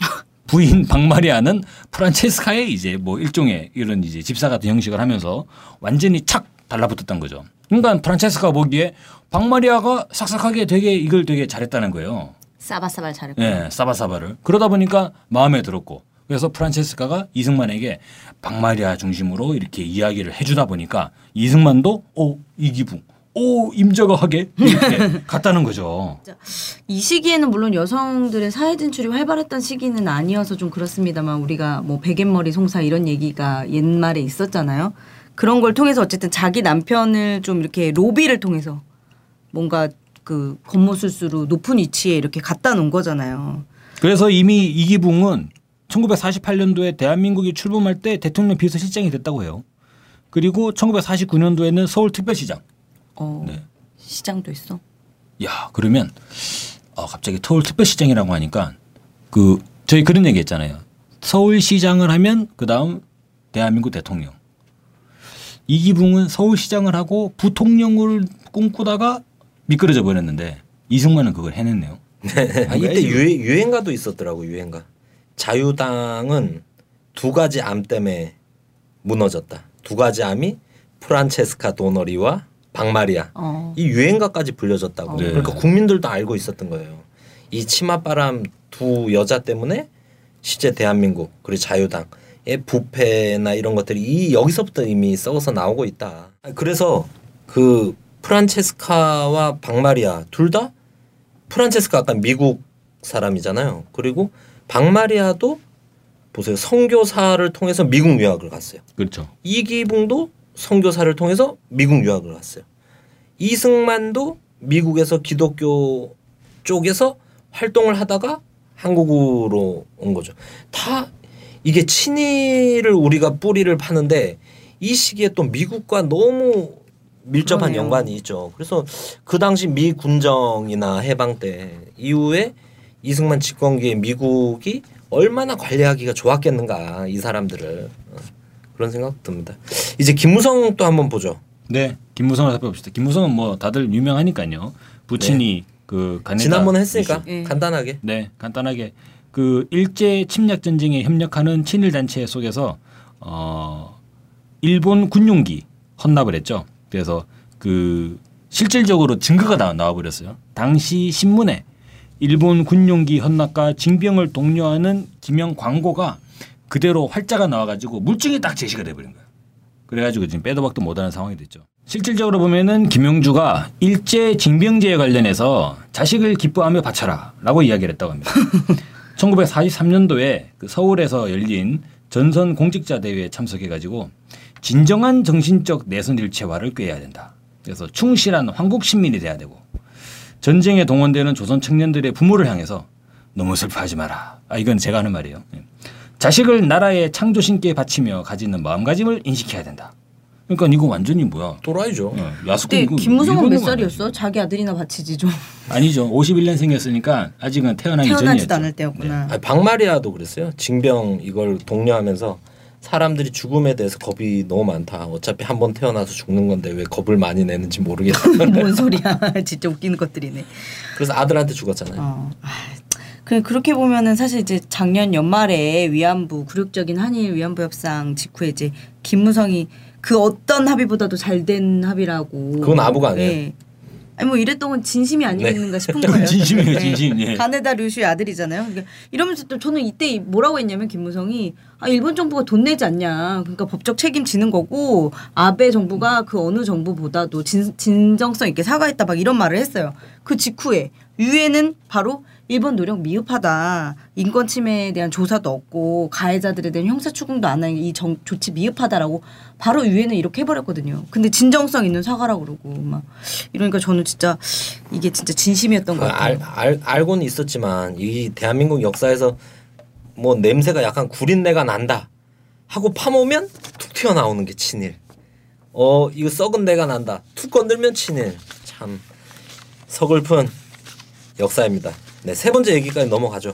부인 박마리아는 프란체스카의 이제 뭐 일종의 이런 이제 집사 같은 형식을 하면서 완전히 착 달라붙었던 거죠. 그러니까 프란체스카 보기에 박마리아가 싹싹하게 되게 이걸 되게 잘했다는 거예요.
싸바싸바 잘했고.
예, 사바사바를. 그러다 보니까 마음에 들었고 그래서 프란체스카가 이승만에게 박마리아 중심으로 이렇게 이야기를 해주다 보니까 이승만도 오 이기붕, 오 임자가 하게 이렇게 갔다는 거죠.
이 시기에는 물론 여성들의 사회 진출이 활발했던 시기는 아니어서 좀 그렇습니다만 우리가 뭐 베갯머리 송사 이런 얘기가 옛말에 있었잖아요. 그런 걸 통해서 어쨌든 자기 남편을 좀 이렇게 로비를 통해서 뭔가 그 겉모술수로 높은 위치에 이렇게 갖다 놓은 거잖아요.
그래서 이미 이기붕은 1948년도에 대한민국이 출범할 때 대통령 비서실장이 됐다고 해요. 그리고 1949년도에는 서울특별시장.
어,
네.
시장도 있어.
야 그러면 어, 갑자기 서울특별시장이라고 하니까 그 저희 그런 얘기 했잖아요. 서울시장을 하면 그 다음 대한민국 대통령. 이기붕은 서울시장을 하고 부통령을 꿈꾸다가 미끄러져 버렸는데 이승만은 그걸 해냈네요.
아, 이때 유행, 유행가도 있었더라고 유행가. 자유당은 두 가지 암 때문에 무너졌다. 두 가지 암이 프란체스카 도너리와 박마리아.
어.
이 유행가까지 불려졌다고.
네.
그러니까 국민들도 알고 있었던 거예요. 이 치맛바람 두 여자 때문에 실제 대한민국 그리고 자유당의 부패나 이런 것들이 이 여기서부터 이미 썩어서 나오고 있다. 그래서 그 프란체스카와 박마리아 둘 다 프란체스카 아까 미국 사람이잖아요. 그리고 박마리아도 보세요. 선교사를 통해서 미국 유학을 갔어요.
그렇죠.
이기붕도 선교사를 통해서 미국 유학을 갔어요. 이승만도 미국에서 기독교 쪽에서 활동을 하다가 한국으로 온 거죠. 다 이게 친일을 우리가 뿌리를 파는데 이 시기에 또 미국과 너무 밀접한
그러네요.
연관이 있죠. 그래서 그 당시 미 군정이나 해방 때 이후에 이승만 집권기에 미국이 얼마나 관리하기가 좋았겠는가 이 사람들을 어, 그런 생각 듭니다. 이제 김무성 또 한번 보죠.
네, 김무성을 살펴봅시다. 김무성은 뭐 다들 유명하니까요. 부친이 그 네.
지난번에 했으니까.
예.
간단하게
네, 간단하게 그 일제 침략 전쟁에 협력하는 친일 단체 속에서 어 일본 군용기 헌납을 했죠. 그래서 그 실질적으로 증거가 나, 나와 버렸어요. 당시 신문에 일본 군용기 헌납과 징병을 독려하는 기명 광고가 그대로 활자가 나와가지고 물증이 딱 제시가 돼버린 거예요. 그래가지고 지금 빼도 박도 못하는 상황이 됐죠. 실질적으로 보면은 김영주가 일제 징병제에 관련해서 자식을 기뻐하며 바쳐라라고 이야기를 했다고 합니다. 1943년도에 그 서울에서 열린 전선 공직자 대회에 참석해가지고 진정한 정신적 내선 일체화를 꾀해야 된다. 그래서 충실한 황국 시민이 돼야 되고 전쟁에 동원되는 조선 청년들의 부모를 향해서 너무 슬퍼하지 마라. 아 이건 제가 하는 말이에요. 예. 자식을 나라의 창조신께 바치며 가지는 마음가짐을 인식해야 된다. 그러니까 이거 완전히 뭐야?
또라이죠.
어, 야스쿠
그때
이거
김무성은 몇 살이었어? 자기 아들이나 바치지 좀
아니죠. 51년생이었으니까 아직은 태어나기 전이었죠.
태어나지도 않을 때였구나.
아니, 박마리아도 그랬어요. 징병 이걸 독려하면서 사람들이 죽음에 대해서 겁이 너무 많다. 어차피 한 번 태어나서 죽는 건데 왜 겁을 많이 내는지 모르겠다.
뭔 소리야? 진짜 웃기는 것들이네.
그래서 아들한테 죽었잖아요.
어. 아, 그 그렇게 보면은 사실 이제 작년 연말에 위안부 굴욕적인 한일 위안부 협상 직후에 이제 김무성이 그 어떤 합의보다도 잘 된 합의라고.
그건 아부가 아니에요.
예. 아니 뭐 이랬던 건 진심이 아니겠는가 싶은
그건
거예요.
진심이에요, 진심. 예.
가네다 류슈의 아들이잖아요. 그러니까 이러면서 또 저는 이때 뭐라고 했냐면 김무성이 아 일본 정부가 돈 내지 않냐. 그러니까 법적 책임 지는 거고 아베 정부가 그 어느 정부보다도 진, 진정성 있게 사과했다 막 이런 말을 했어요. 그 직후에 유엔은 바로 일본 노력 미흡하다. 인권 침해에 대한 조사도 없고 가해자들에 대한 형사 추궁도 안 하는 이 정, 조치 미흡하다라고 바로 유엔은 이렇게 해버렸거든요. 근데 진정성 있는 사과라고 그러고 막 이러니까 저는 진짜 이게 진짜 진심이었던
것그 알,
같아요.
알, 알고는 있었지만 이 대한민국 역사에서 뭐 냄새가 약간 구린내가 난다 하고 파보면 툭 튀어나오는 게 친일. 어 이거 썩은 내가 난다. 툭 건들면 친일. 참 서글픈 역사입니다. 네 세 번째 얘기까지 넘어가죠.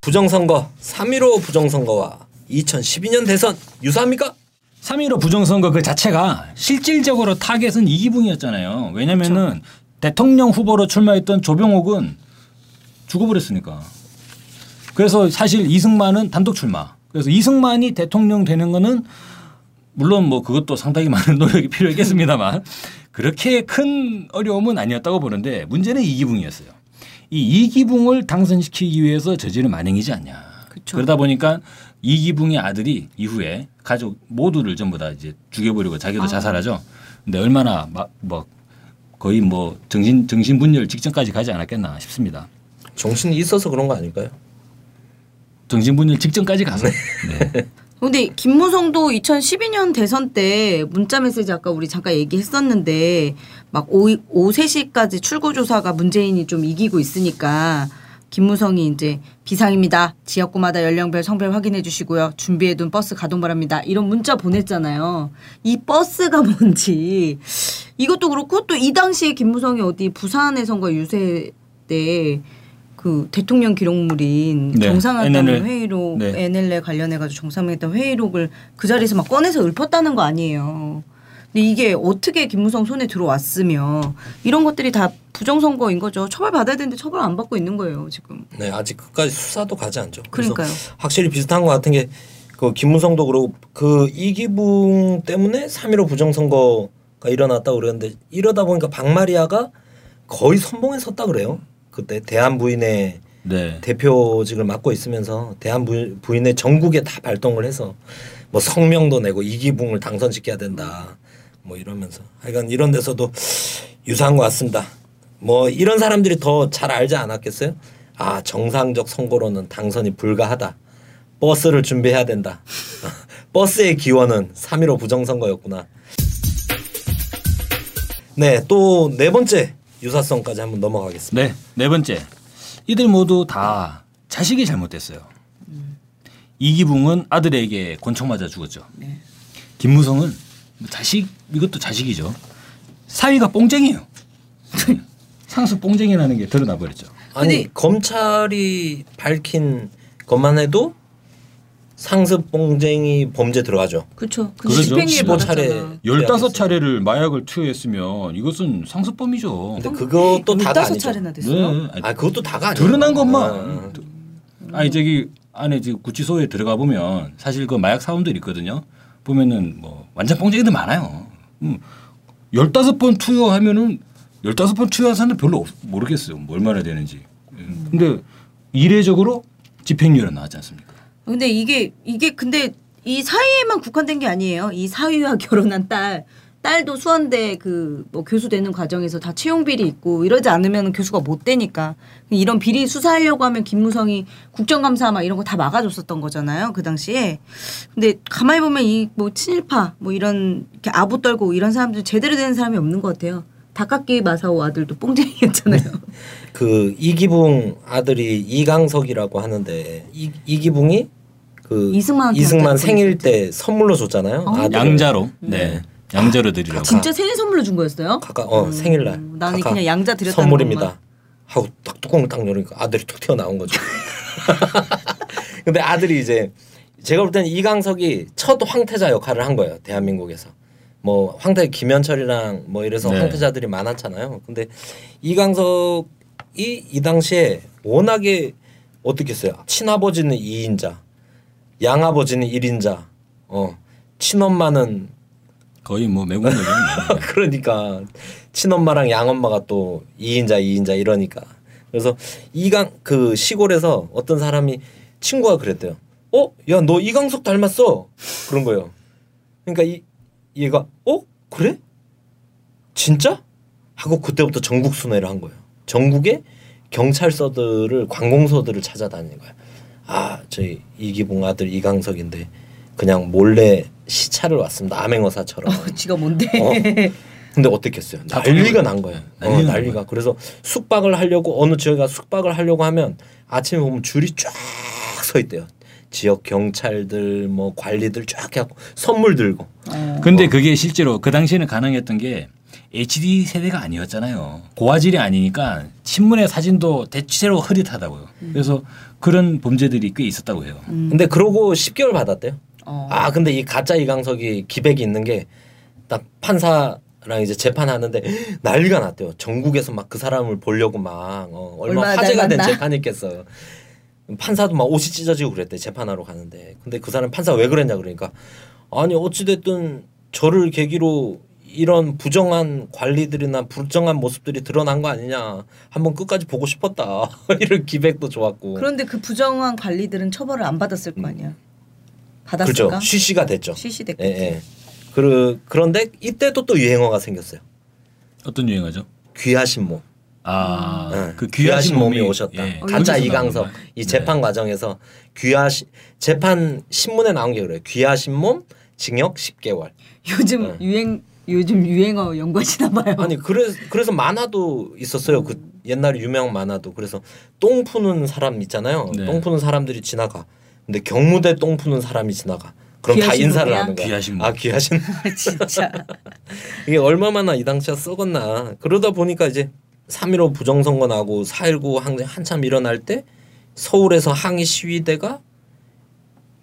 부정선거 3.15 부정선거와 2012년 대선 유사합니까?
3.15 부정선거 그 자체가 실질적으로 타겟은 이기붕이었잖아요. 왜냐면은 대통령 후보로 출마했던 조병옥은 죽어버렸으니까. 그래서 사실 이승만은 단독 출마. 그래서 이승만이 대통령 되는 거는 물론 뭐 그것도 상당히 많은 노력이 필요했겠습니다만 그렇게 큰 어려움은 아니었다고 보는데 문제는 이기붕이었어요. 이 이기붕을 당선시키기 위해서 저지른 만행이지 않냐.
그쵸.
그러다 보니까 이기붕의 아들이 이후에 가족 모두를 전부 다 이제 죽여버리고 자기도 자살하죠. 근데 얼마나 막 뭐 거의 뭐 정신 정신 분열 직전까지 가지 않았겠나 싶습니다.
정신이 있어서 그런 거 아닐까요?
정신 분열 직전까지 가서. 네.
근데 김무성도 2012년 대선 때 문자 메시지 아까 우리 잠깐 얘기했었는데 막 오후, 오후 3시까지 출구 조사가 문재인이 좀 이기고 있으니까 김무성이 이제 비상입니다. 지역구마다 연령별 성별 확인해 주시고요. 준비해둔 버스 가동 바랍니다. 이런 문자 보냈잖아요. 이 버스가 뭔지 이것도 그렇고 또 이 당시에 김무성이 어디 부산의 선거 유세 때 그 대통령 기록물인
네,
정상회담
NLL.
회의록
네.
NLL 관련해 가지고 정상회담 회의록을 그 자리에서 막 꺼내서 읊었다는 거 아니에요. 근데 이게 어떻게 김무성 손에 들어왔으며 이런 것들이 다 부정선거인 거죠. 처벌 받아야 되는데 처벌 안 받고 있는 거예요 지금.
네 아직 끝까지 수사도 가지 않죠.
그러니까요.
확실히 비슷한 것 같은 게 그 김무성도 그러고 그 이기붕 때문에 3.15 부정선거가 일어났다고 그러는데 이러다 보니까 박마리아가 거의 선봉에 섰다 그래요. 그때 대한 부인의
네.
대표직을 맡고 있으면서 대한 부- 부인의 전국에 다 발동을 해서 뭐 성명도 내고 이기붕을 당선시켜야 된다. 뭐 이러면서 하여간 이런 데서도 유사한 것 같습니다. 뭐 이런 사람들이 더 잘 알지 않았겠어요? 아 정상적 선거로는 당선이 불가하다. 버스를 준비해야 된다. 버스의 기원은 3.15 부정선거였구나. 네, 또 네 번째 유사성까지 한번 넘어가겠습니다.
네. 네 번째. 이들 모두 다 자식이 잘못됐어요. 이기붕은 아들에게 권총 맞아 죽었죠. 김무성은 뭐 자식 이것도 자식이죠. 사위가 뽕쟁이에요. 상수 뽕쟁이라는 게 드러나 버렸죠.
아니 검찰이 밝힌 것만 해도 상습 봉쟁이 범죄 들어가죠.
그렇죠.
그러죠.
집행유예
15 차례.
받았잖아.
열다섯 차례를 마약을 투여했으면 이것은 상습범이죠.
근데 그것도 다가
15
아니죠.
차례나 됐어요.
네.
아 그것도 다가 아니에요.
드러난
아,
것만. 아니 저기 안에 지금 구치소에 들어가 보면 사실 그 마약 사범들 있거든요. 보면은 뭐 완전 뽕쟁이들 많아요. 음, 열다섯 번 투여하면은 열다섯 번 투여한 사람들 별로 없, 모르겠어요. 뭐 얼마나 되는지. 음. 근데 이례적으로 집행유예로 나왔지 않습니까?
근데 이게 이게 근데 이 사위에만 국한된 게 아니에요. 이 사위와 결혼한 딸. 딸도 수원대 그 뭐 교수 되는 과정에서 다 채용 비리 있고 이러지 않으면 교수가 못 되니까. 이런 비리 수사하려고 하면 김무성이 국정감사 막 이런 거 다 막아줬었던 거잖아요 그 당시에. 근데 가만히 보면 이 뭐 친일파 뭐 이런 이렇게 아부 떨고 이런 사람들 제대로 되는 사람이 없는 것 같아요. 다카키 마사오 아들도 뽕쟁이였잖아요.
그 이기붕 아들이 이강석이라고 하는데 이, 이기붕이 그
이승만 갖다
생일 때 선물로 줬잖아요.
어?
아들을.
양자로. 네. 양자로 드리라고.
진짜 생일 선물로 준 거였어요?
가까 어 생일날.
음, 나는
가까
그냥 양자 드렸다는
선물입니다.
것만.
하고 딱 뚜껑을 딱 열으니까 아들이 툭 튀어나온 거죠. 근데 아들이 이제 제가 볼 때는 이강석이 첫 황태자 역할을 한 거예요 대한민국에서. 뭐 황태 김현철이랑 뭐 이래서
네.
황태자들이 많았잖아요. 근데 이강석이 이 당시에 워낙에 어떻겠어요. 친아버지는 이인자, 양아버지는 1인자, 어 친엄마는
거의 뭐 매국노죠. 뭐.
그러니까 친엄마랑 양엄마가 또 2인자 2인자 이러니까 그래서 이강 그 시골에서 어떤 사람이 친구가 그랬대요. 어? 야 너 이강석 닮았어. 그런 거예요. 그러니까 이 얘가 어? 그래? 진짜? 하고 그때부터 전국 순회를 한 거예요. 전국에 경찰서들을 관공서들을 찾아다니는 거예요. 아, 저희 이기봉 아들 이강석인데 그냥 몰래 시차를 왔습니다. 암행어사처럼.
어, 지가 뭔데?
어? 근데 어떻겠어요?
다
난리가. 난 거예요. 어,
난리가.
그래서 숙박을 하려고 어느 지역에 가서 숙박을 하려고 하면 아침에 보면 줄이 쫙 서 있대요. 지역 경찰들 뭐 관리들 쫙 해갖고 선물 들고.
어.
근데 그게 실제로 그 당시에는 가능했던 게 HD 세대가 아니었잖아요. 고화질이 아니니까 신문의 사진도 대체로 흐릿하다고요. 그래서 그런 범죄들이 꽤 있었다고 해요.
근데 그러고 10개월 받았대요.
어.
아 근데 이 가짜 이강석이 기백이 있는 게 딱 판사랑 이제 재판하는데 난리가 났대요. 전국에서 막 그 사람을 보려고 막 어, 얼마나
얼마나
화제가 된
닮았나?
재판이겠어요. 판사도 막 옷이 찢어지고 그랬대 재판하러 가는데 근데 그 사람 판사 왜 그랬냐 그러니까 아니 어찌 됐든 저를 계기로 이런 부정한 관리들이나 부정한 모습들이 드러난 거 아니냐 한번 끝까지 보고 싶었다 이런 기백도 좋았고
그런데 그 부정한 관리들은 처벌을 안 받았을 거 아니야. 받았을까?
그죠 쉬쉬가 됐죠.
쉬쉬됐겠지.
예, 예. 그 그런데 이때도 또 유행어가 생겼어요.
어떤 유행어죠?
귀하신 몸.
아,
예,
그 귀하신 몸이
오셨다.
예,
가짜
거기서
이강석. 이 재판
네.
과정에서 귀하신 재판 신문에 나온 게 그래요. 귀하신 몸 징역 10개월.
요즘
네.
유행 요즘 유행어 연구하시나 봐요.
아니 그래서 그래서 만화도 있었어요. 그 옛날에 유명 만화도 그래서 똥 푸는 사람 있잖아요.
네.
똥 푸는 사람들이 지나가. 근데 경무대 똥 푸는 사람이 지나가. 그럼 다 인사를
몸이야?
하는 거야.
귀하신 몸.
아 귀하신
진짜.
이게 얼마나 이 당시에 썩었나. 그러다 보니까 이제 3.15 부정선거 나고 4.19 한, 한참 일어날 때 서울에서 항의 시위대가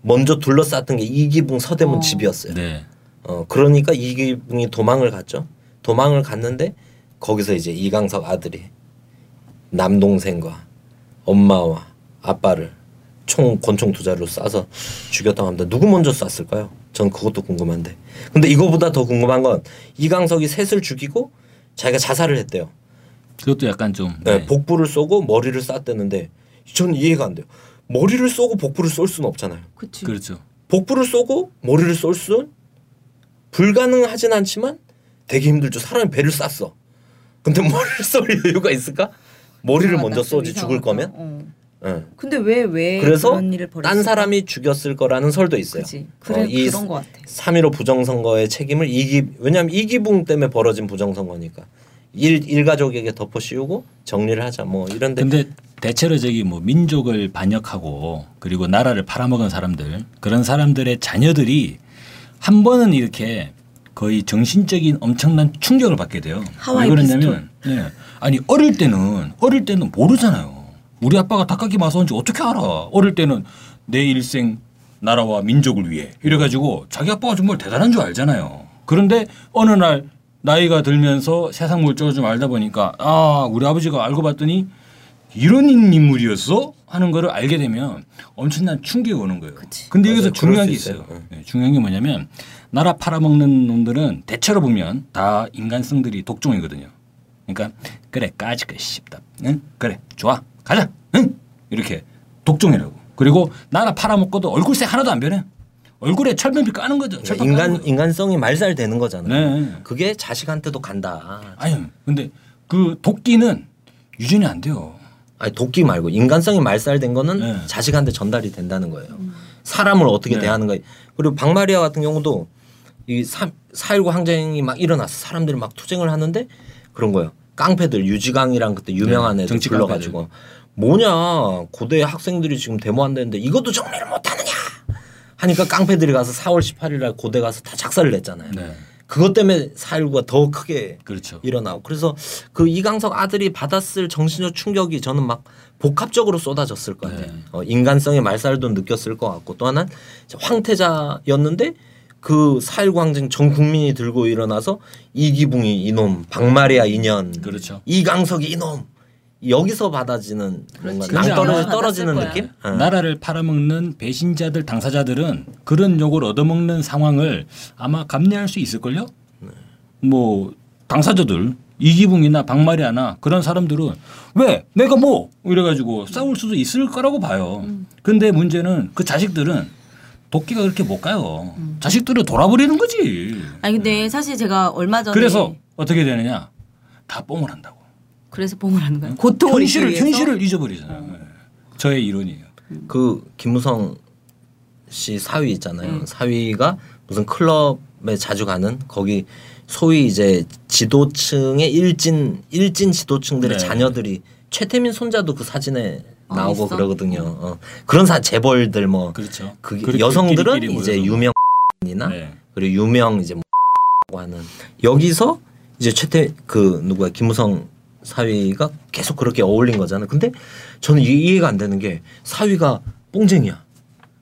먼저 둘러쌌던 게 이기붕 서대문
어.
집이었어요.
네.
어, 그러니까 이기붕이 도망을 갔죠. 도망을 갔는데 거기서 이제 이강석 아들이 남동생과 엄마와 아빠를 총 권총 두 자루로 쏴서 죽였다고 합니다. 누구 먼저 쐈을까요? 전 그것도 궁금한데. 근데 이거보다 더 궁금한 건 이강석이 셋을 죽이고 자기가 자살을 했대요.
그것도 약간 좀
네,
네.
복부를 쏘고 머리를 쐈대는데 전 이해가 안 돼요. 머리를 쏘고 복부를 쏠 수는 없잖아요.
그치.
그렇죠.
복부를 쏘고 머리를 쏠 수는 불가능하진 않지만 되게 힘들죠. 사람이 배를 쐈어. 근데 머리를 쏠 이유가 있을까? 머리를
이상하다.
먼저
좀
쏘지 죽을
이상하다.
거면.
어.
예.
근데 왜 왜
그래서
그런 일을 벌였을까?
딴 사람이 죽였을 거라는 설도 있어요.
그치. 그래
어, 이
그런 것 같아.
3.15 부정선거의 책임을 이기 왜냐하면 이기붕 때문에 벌어진 부정선거니까 일 일가족에게 덮어 씌우고 정리를 하자 뭐 이런데
근데 대체로 저기 뭐 민족을 반역하고 그리고 나라를 팔아먹은 사람들 그런 사람들의 자녀들이 한 번은 이렇게 거의 정신적인 엄청난 충격을 받게 돼요.
하와이
왜 그러냐면 네. 아니 어릴 때는 어릴 때는 모르잖아요. 우리 아빠가 닭가기 마사온지 어떻게 알아? 어릴 때는 내 일생 나라와 민족을 위해 이래가지고 자기 아빠가 정말 대단한 줄 알잖아요. 그런데 어느 날 나이가 들면서 세상 물정을 좀 알다 보니까 아 우리 아버지가 알고 봤더니 이런 인물이었어 하는 거를 알게 되면 엄청난 충격이 오는 거예요.
그치.
근데 여기서
맞아요.
중요한
게수
있어요.
있어요.
네, 중요한 게 뭐냐면 나라 팔아먹는 놈들은 대체로 보면 다 인간성들이 독종이거든요. 그러니까 그래 까짓거 씹다. 응? 그래 좋아 가자. 응? 이렇게 독종이라고. 그리고 나라 팔아먹고도 얼굴색 하나도 안 변해. 얼굴에 철면피 까는 거죠. 까는
인간
거죠.
인간성이 말살되는 거잖아요.
네.
그게 자식한테도 간다.
아니 근데 그 도끼는 유전이 안 돼요.
아니 도끼 말고 인간성이 말살된 거는
네.
자식한테 전달이 된다는 거예요. 사람을 어떻게
네.
대하는 가 그리고 박마리아 같은 경우도 이4.19 항쟁이 막 일어났어. 사람들이 막 투쟁을 하는데 그런 거예요. 깡패들 유지강이랑 그때 유명한
네,
애들
정치
불러가지고 뭐냐 고대 학생들이 지금 데모한다는데 이것도 정리를 못하느냐 하니까 깡패들이 가서 4월 18일 날 고대 가서 다 작살을 냈잖아요.
네.
그것 때문에 4.19가 더 크게
그렇죠.
일어나고 그래서 그 이강석 아들이 받았을 정신적 충격이 저는 막 복합적으로 쏟아졌을 것 같아요.
네.
어, 인간성의 말살도 느꼈을 것 같고 또 하나는 황태자였는데 그4.19 항쟁 전 국민이 들고 일어나서 이기붕이 이놈, 박마리아 이년,
그렇죠.
이강석이 이놈 여기서 받아지는 뭔가
아마
떨어지는 느낌? 어.
나라를 팔아먹는 배신자들 당사자들은 그런 욕을 얻어먹는 상황을 아마 감내할 수 있을걸요? 뭐 당사자들 이기붕이나 박마리아나 그런 사람들은 왜 내가 뭐 이래가지고 싸울 수도 있을 거라고 봐요. 근데 문제는 그 자식들은 도끼가 그렇게 못 가요. 자식들을 돌아버리는 거지.
아니 근데 사실 제가 얼마 전에
그래서 어떻게 되느냐? 다 뽕을 한다고.
그래서 뽕을 하는 거예요. 고통을
현실을? 현실을 잊어버리잖아요. 예. 저의 이론이에요.
그 김무성 씨 사위 있잖아요.
음.
사위가 무슨 클럽에 자주 가는 거기 소위 이제 지도층의 일진 일진 지도층들의
네.
자녀들이 최태민 손자도 그 사진에
아,
나오고
있어?
그러거든요. 어. 그런 사 재벌들 뭐
그렇죠.
그게
그렇게
여성들은 이제
모여서.
유명 이나
네.
그리고 유명 이제 뭐 하는 여기서 이제 최태 그 누구야 김무성 사위가 계속 그렇게 어울린 거잖아요. 근데 저는 이해가 안 되는 게 사위가 뽕쟁이야.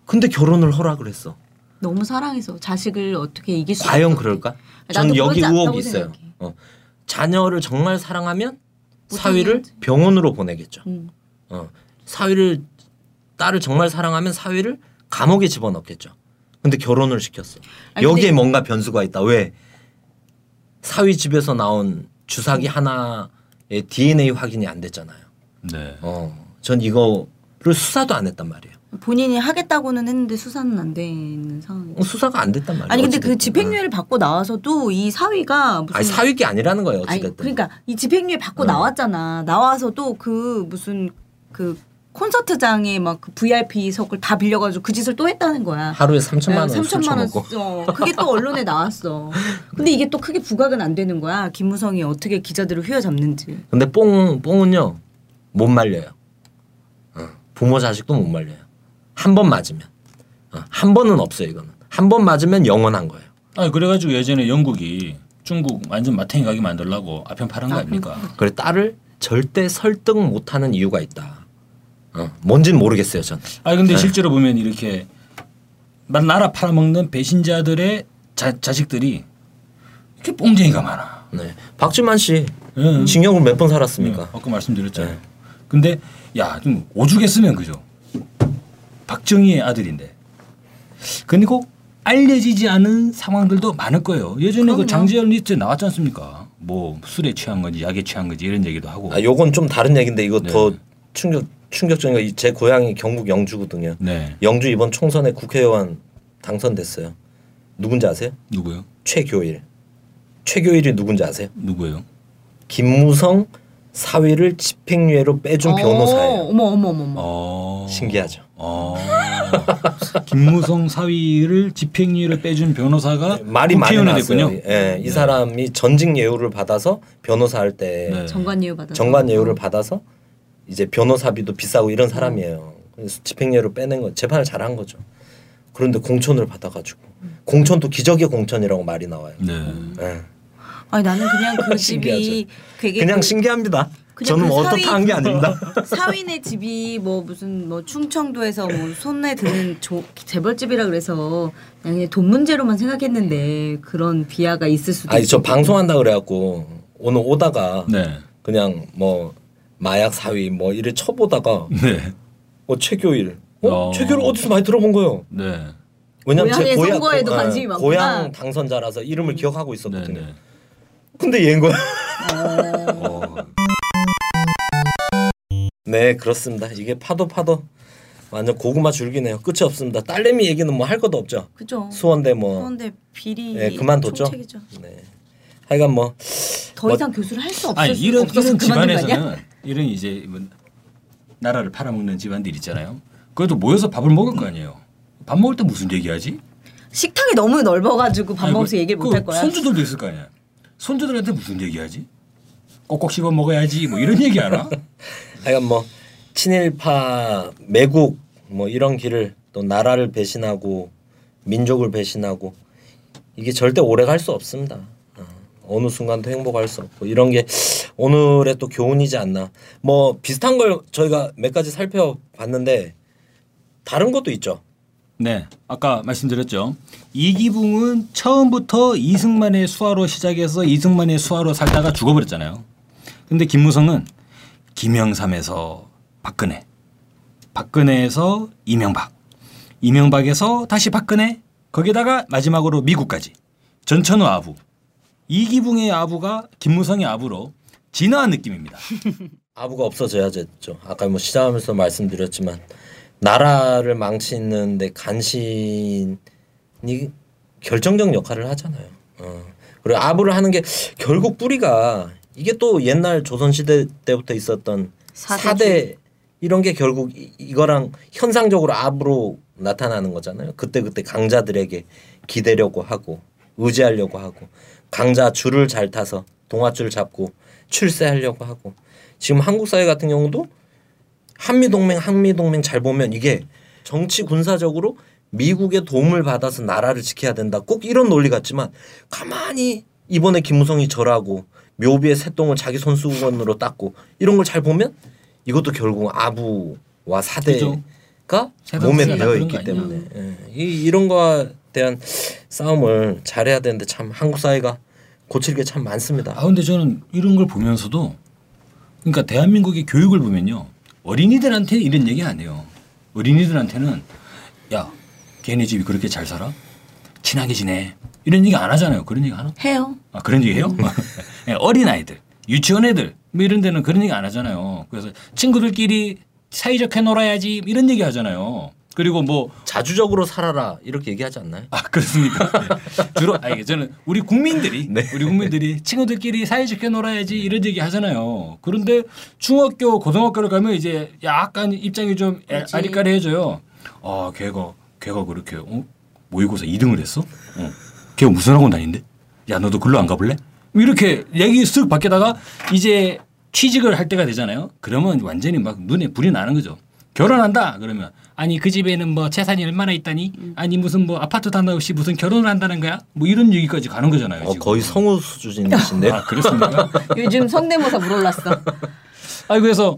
근데 결혼을 허락을 했어.
너무 사랑해서 자식을 어떻게 이길 수
과연. 그럴까? 저는 여기 의혹이 있어요. 어. 자녀를 정말 사랑하면
못
사위를
하지.
병원으로 보내겠죠.
음.
어. 사위를 딸을 정말 사랑하면 사위를 감옥에 집어넣겠죠. 근데 결혼을 시켰어.
아니,
여기에
근데-
뭔가 변수가 있다. 왜? 사위 집에서 나온 주사기 하나의 DNA 확인이 안 됐잖아요.
네.
어. 전 이거를 수사도 안 했단 말이에요.
본인이 하겠다고는 했는데 수사는 안 되는 상황.
어, 수사가 안 됐단 말이에요.
아니 근데 그
어찌됐든.
집행유예를 받고 나와서도 이 사위가 무슨
아니 사위기 아니라는 거예요.
아니,
어찌됐든.
그러니까 이 집행유예 받고
어.
나왔잖아. 나와서도 그 무슨 그 콘서트장에 막 그 VIP석을 다 빌려가지고 그 짓을 또 했다는 거야.
하루에 3천만 원술
3천만 원. 써. 그게 또 언론에 나왔어. 근데 이게 또 크게 부각은 안 되는 거야. 김무성이 어떻게 기자들을 휘어잡는지.
근데 뽕 뽕은요 못 말려요. 어, 부모 자식도 못 말려요. 한 번 맞으면 어, 한 번은 없어요 이거는. 한 번 맞으면 영원한 거예요.
아 그래가지고 예전에 영국이 중국 완전 마탱이 가게 만들라고 아편 팔은 거
아,
아닙니까?
그래 딸을 절대 설득 못하는 이유가 있다. 어, 뭔진 모르겠어요 전.
아 근데
네.
실제로 보면 이렇게 막 나라 팔아먹는 배신자들의 자, 자식들이 이렇게 뽕쟁이가 많아.
네. 박지만 씨
예.
징역을 몇 번 살았습니까?
예, 아까 말씀드렸잖아요.
네.
근데 야 좀 오죽했으면 그죠. 박정희의 아들인데. 그리고 알려지지 않은 상황들도 많을 거예요. 예전에
그럼요.
그 장자연 리스트에 나왔지 않습니까? 뭐 술에 취한 건지 약에 취한 건지 이런 얘기도 하고.
아 요건 좀 다른 얘기인데 이거
네.
더 충격 충격적인 거제 고향이 경북 영주거든요.
네.
영주 이번 총선에 국회의원 당선됐어요. 누군지 아세요?
누구요?
최교일. 최교일이 누군지 아세요?
누구요?
김무성 사위를 집행유예로 빼준
어,
변호사예요.
어머 어머 어머 어머.
어.
신기하죠.
어. 김무성 사위를 집행유예를 빼준 변호사가
말이 많이.
됐군요.
예, 이
네.
사람이 전직 예우를 받아서 변호사 할때
네.
정관 예우 받아.
정관 예우를 받아서 이제 변호사비도 비싸고 이런 사람이에요. 그래서 집행유예로 빼낸 거 재판을 잘한 거죠. 그런데 공천을 받아가지고 공천도 기적의 공천이라고 말이 나와요.
네.
예.
아니 나는 그냥 그 집이. 되게
그냥
그
신기합니다.
그냥
저는 그뭐
사위-
어떻다 한 게 아닙니다.
사위네 집이 뭐 무슨 뭐 충청도에서 뭐 손에 드는 조, 재벌집이라 그래서 그냥, 돈 문제로만 생각했는데 그런 비하가 있을 수도
아니 저
있고.
방송한다 그래갖고 오늘 오다가
네.
그냥 뭐 마약 사위 뭐 이래 쳐보다가
네.
어 최교일 어,
어.
최교일 어디서 많이 들어본 거예요.
네.
왜냐면 제
고향의
고향
선거에도
고-
관심이
어,
많구나.
고향 당선자라서 이름을 기억하고
네.
있었거든요.
네.
근데 얘인 거야.
어.
네 그렇습니다. 이게 파도 파도 완전 고구마 줄기네요. 끝이 없습니다. 딸내미 얘기는 뭐 할 것도 없죠.
그죠.
수원대 뭐
수원대 비리
네, 그만뒀죠.
총책이죠.
네. 하여간
뭐더
뭐-
이상 교수를 할 수 없을
아니
수
이런 이런? 집안에서는 이런 이제 뭐 나라를 팔아먹는 집안들 있잖아요. 그래도 모여서 밥을 먹을 거 아니에요. 밥 먹을 때 무슨 얘기하지?
식탁이 너무 넓어가지고 밥
아니,
먹으면서
그-
얘기를
그
못할 거야.
손주들도 있을 거 아니야. 손주들한테 무슨 얘기하지? 꼭꼭 씹어 먹어야지 뭐 이런 얘기 하나?
하여간 뭐 친일파 매국 뭐 이런 길을 또 나라를 배신하고 민족을 배신하고 이게 절대 오래 갈 수 없습니다. 어, 어느 순간도 행복할 수 없고 이런 게 오늘의 또 교훈이지 않나. 뭐 비슷한 걸 저희가 몇 가지 살펴봤는데 다른 것도 있죠.
네, 아까 말씀드렸죠. 이기붕은 처음부터 이승만의 수하로 시작해서 이승만의 수하로 살다가 죽어버렸잖아요. 근데 김무성은 김영삼에서 박근혜, 박근혜에서 이명박, 이명박에서 다시 박근혜, 거기다가 마지막으로 미국까지 전천후 아부, 이기붕의 아부가 김무성의 아부로 진화한 느낌입니다.
아부가 없어져야 됐죠. 아까 뭐 시작하면서 말씀드렸지만 나라를 망치는데 간신이 결정적 역할을 하잖아요. 어. 그리고 아부를 하는 게 결국 뿌리가 이게 또 옛날 조선 시대 때부터 있었던.
사대
이런 게 결국 이- 이거랑 현상적으로 아부로 나타나는 거잖아요. 그때 그때 강자들에게 기대려고 하고 의지하려고 하고 강자 줄을 잘 타서 동아줄 잡고 출세하려고 하고 지금 한국 사회 같은 경우도 한미 동맹 한미 동맹 잘 보면 이게 정치 군사적으로 미국의 도움을 받아서 나라를 지켜야 된다. 꼭 이런 논리 같지만 가만히 이번에 김무성이 절하고 묘비의 새똥을 자기 손수건으로 닦고 이런 걸 잘 보면 이것도 결국 아부와
그죠.
사대가
세 상
몸에 배어 있기. 때문에 예. 이, 이런 거에 대한 싸움을 잘해야 되는데 참 한국 사회가 고칠 게 참 많습니다.
아 근데 저는 이런 걸 보면서도 그러니까 대한민국의 교육을 보면요 어린이들한테 이런 얘기 안 해요. 어린이들한테는 야 걔네 집이 그렇게 잘 살아 친하게 지내 이런 얘기 안 하잖아요. 그런 얘기 하나?
해요.
아 그런 얘기 해요? 예, 어린 아이들, 유치원 애들 뭐 이런 데는 그런 얘기 안 하잖아요. 그래서 친구들끼리 사이좋게 놀아야지 이런 얘기 하잖아요. 그리고 뭐
자주적으로 살아라 이렇게 얘기하지 않나요?
아 그렇습니까? 네. 주로 아 이게 저는 우리 국민들이
네.
우리 국민들이 친구들끼리 사이좋게 놀아야지 이런 얘기 하잖아요. 그런데 중학교 고등학교를 가면 이제 약간 입장이 좀 애-
그렇지.
아리까리해져요. 아 걔가 걔가 그렇게 어? 모의고사 2등을 했어? 어. 걔가 무슨 학원 다닌대? 야 너도 글로 안 가볼래? 이렇게 얘기 쓱 밖에다가 이제 취직을 할 때가 되잖아요. 그러면 완전히 막 눈에 불이 나는 거죠. 결혼한다 그러면 아니 그 집에는 뭐 재산이 얼마나 있다니 아니 무슨 뭐 아파트도 하나 없이 무슨 결혼을 한다는 거야 뭐 이런 얘기까지 가는 거잖아요.
어,
지금.
거의 성우 수준이신데요.
아 그렇습니까?
요즘 성대모사 물올랐어.
아니 그래서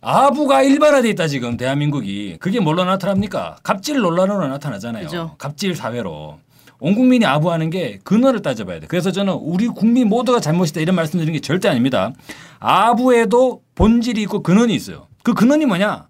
아부가 일반화돼 있다 지금 대한민국이 그게 뭘로 나타납니까? 갑질 논란으로 나타나잖아요.
그죠.
갑질 사회로 온 국민이 아부하는 게 근원을 따져봐야 돼. 그래서 저는 우리 국민 모두가 잘못이다 이런 말씀드리는 게 절대 아닙니다. 아부에도 본질이 있고 근원이 있어요. 그 근원이 뭐냐?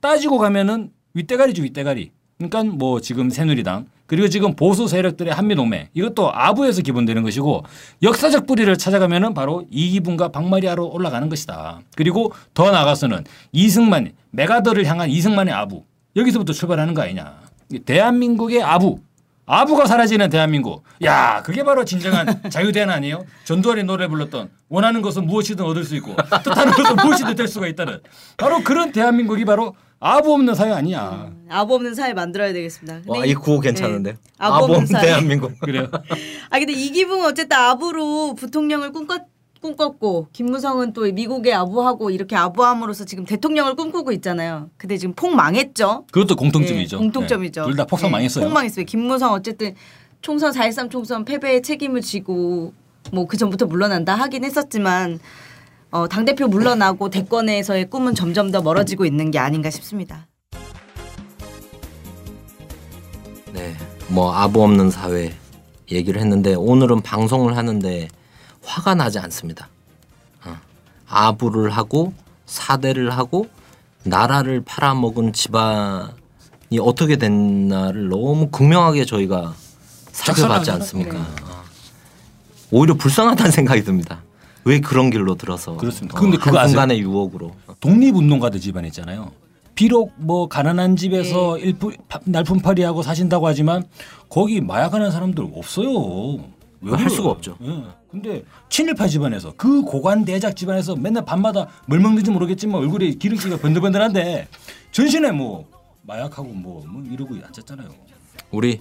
따지고 가면은 윗대가리죠 윗대가리. 그러니까 뭐 지금 새누리당 그리고 지금 보수 세력들의 한미동맹 이것도 아부에서 기본되는 것이고 역사적 뿌리를 찾아가면은 바로 이기분과 박마리아로 올라가는 것이다. 그리고 더 나아가서는 이승만 메가더를 향한 이승만의 아부 여기서부터 출발하는 거 아니냐. 대한민국의 아부 아부가 사라지는 대한민국. 야, 그게 바로 진정한 자유대안 아니에요? 전두환이 노래 불렀던 원하는 것은 무엇이든 얻을 수 있고 뜻하는 것은 무엇이든 될 수가 있다는 바로 그런 대한민국이 바로 아부 없는 사회 아니냐.
아부 없는 사회 만들어야 되겠습니다. 근데
와, 이 구호 괜찮은데.
네. 아부 없는
아범
사회.
대한민국.
그래요.
아 근데 이기붕은 어쨌든 아부로 부통령을 꿈꿨 꿈꿨고 김무성은 또 미국에 아부하고 이렇게 아부함으로써 지금 대통령을 꿈꾸고 있잖아요. 근데 지금 폭 망했죠.
그것도 공통점이죠.
네, 공통점이죠.
둘다 폭삭
네,
망했어요.
폭망했어요. 김무성 어쨌든 총선 4.13 총선 패배의 책임을 지고 뭐 그 전부터 물러난다 하긴 했었지만 어, 당 대표 물러나고 대권에서의 꿈은 점점 더 멀어지고 있는 게 아닌가 싶습니다.
네, 뭐 아부 없는 사회 얘기를 했는데 오늘은 방송을 하는데 화가 나지 않습니다. 어, 아부를 하고 사대를 하고 나라를 팔아먹은 집안이 어떻게 됐나를 너무 극명하게 저희가
작살나잖아.
않습니까? 어. 오히려 불쌍하다는 생각이 듭니다. 왜 그런 길로 들어서
그렇습니다.
어,
근데 그거?
한순간의 유혹으로
독립운동가들 집안 있잖아요. 비록 뭐 가난한 집에서
네.
일품 날품팔이하고 사신다고 하지만 거기 마약하는 사람들 없어요. 왜
할? 수가 없죠.
예. 근데 친일파 집안에서 그 고관 대작 집안에서 맨날 밤마다 뭘 먹는지 모르겠지만 얼굴에 기름기가 번들번들한데 전신에 뭐 마약하고 뭐, 뭐 이러고 앉았잖아요.
우리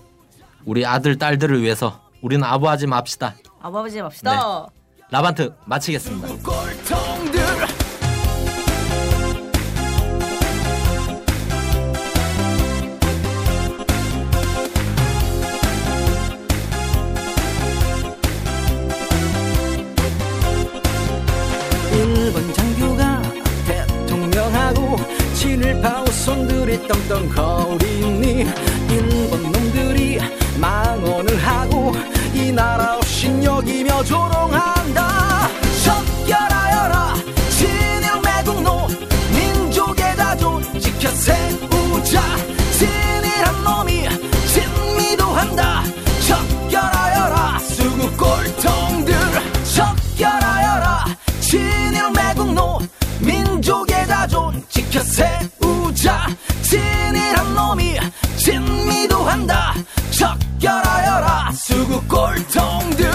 우리 아들 딸들을 위해서 우리는 아부하지 맙시다.
아버지 맙시다.
라반트 마치겠습니다.
이 떵떵 거리니 일본 놈들이 망언을 하고 이 나라 없인 여기며 조롱한다. 척결하여라 진일 매국노
민족의 다존 지켜 세우자. 진일한 놈이 진미도
한다.
척결하여라 수구
꼴통들. 척결하여라
진일 매국노 민족의 다존 지켜 세우자. 놈이 진미도 한다 척결하여라 수구 꼴통들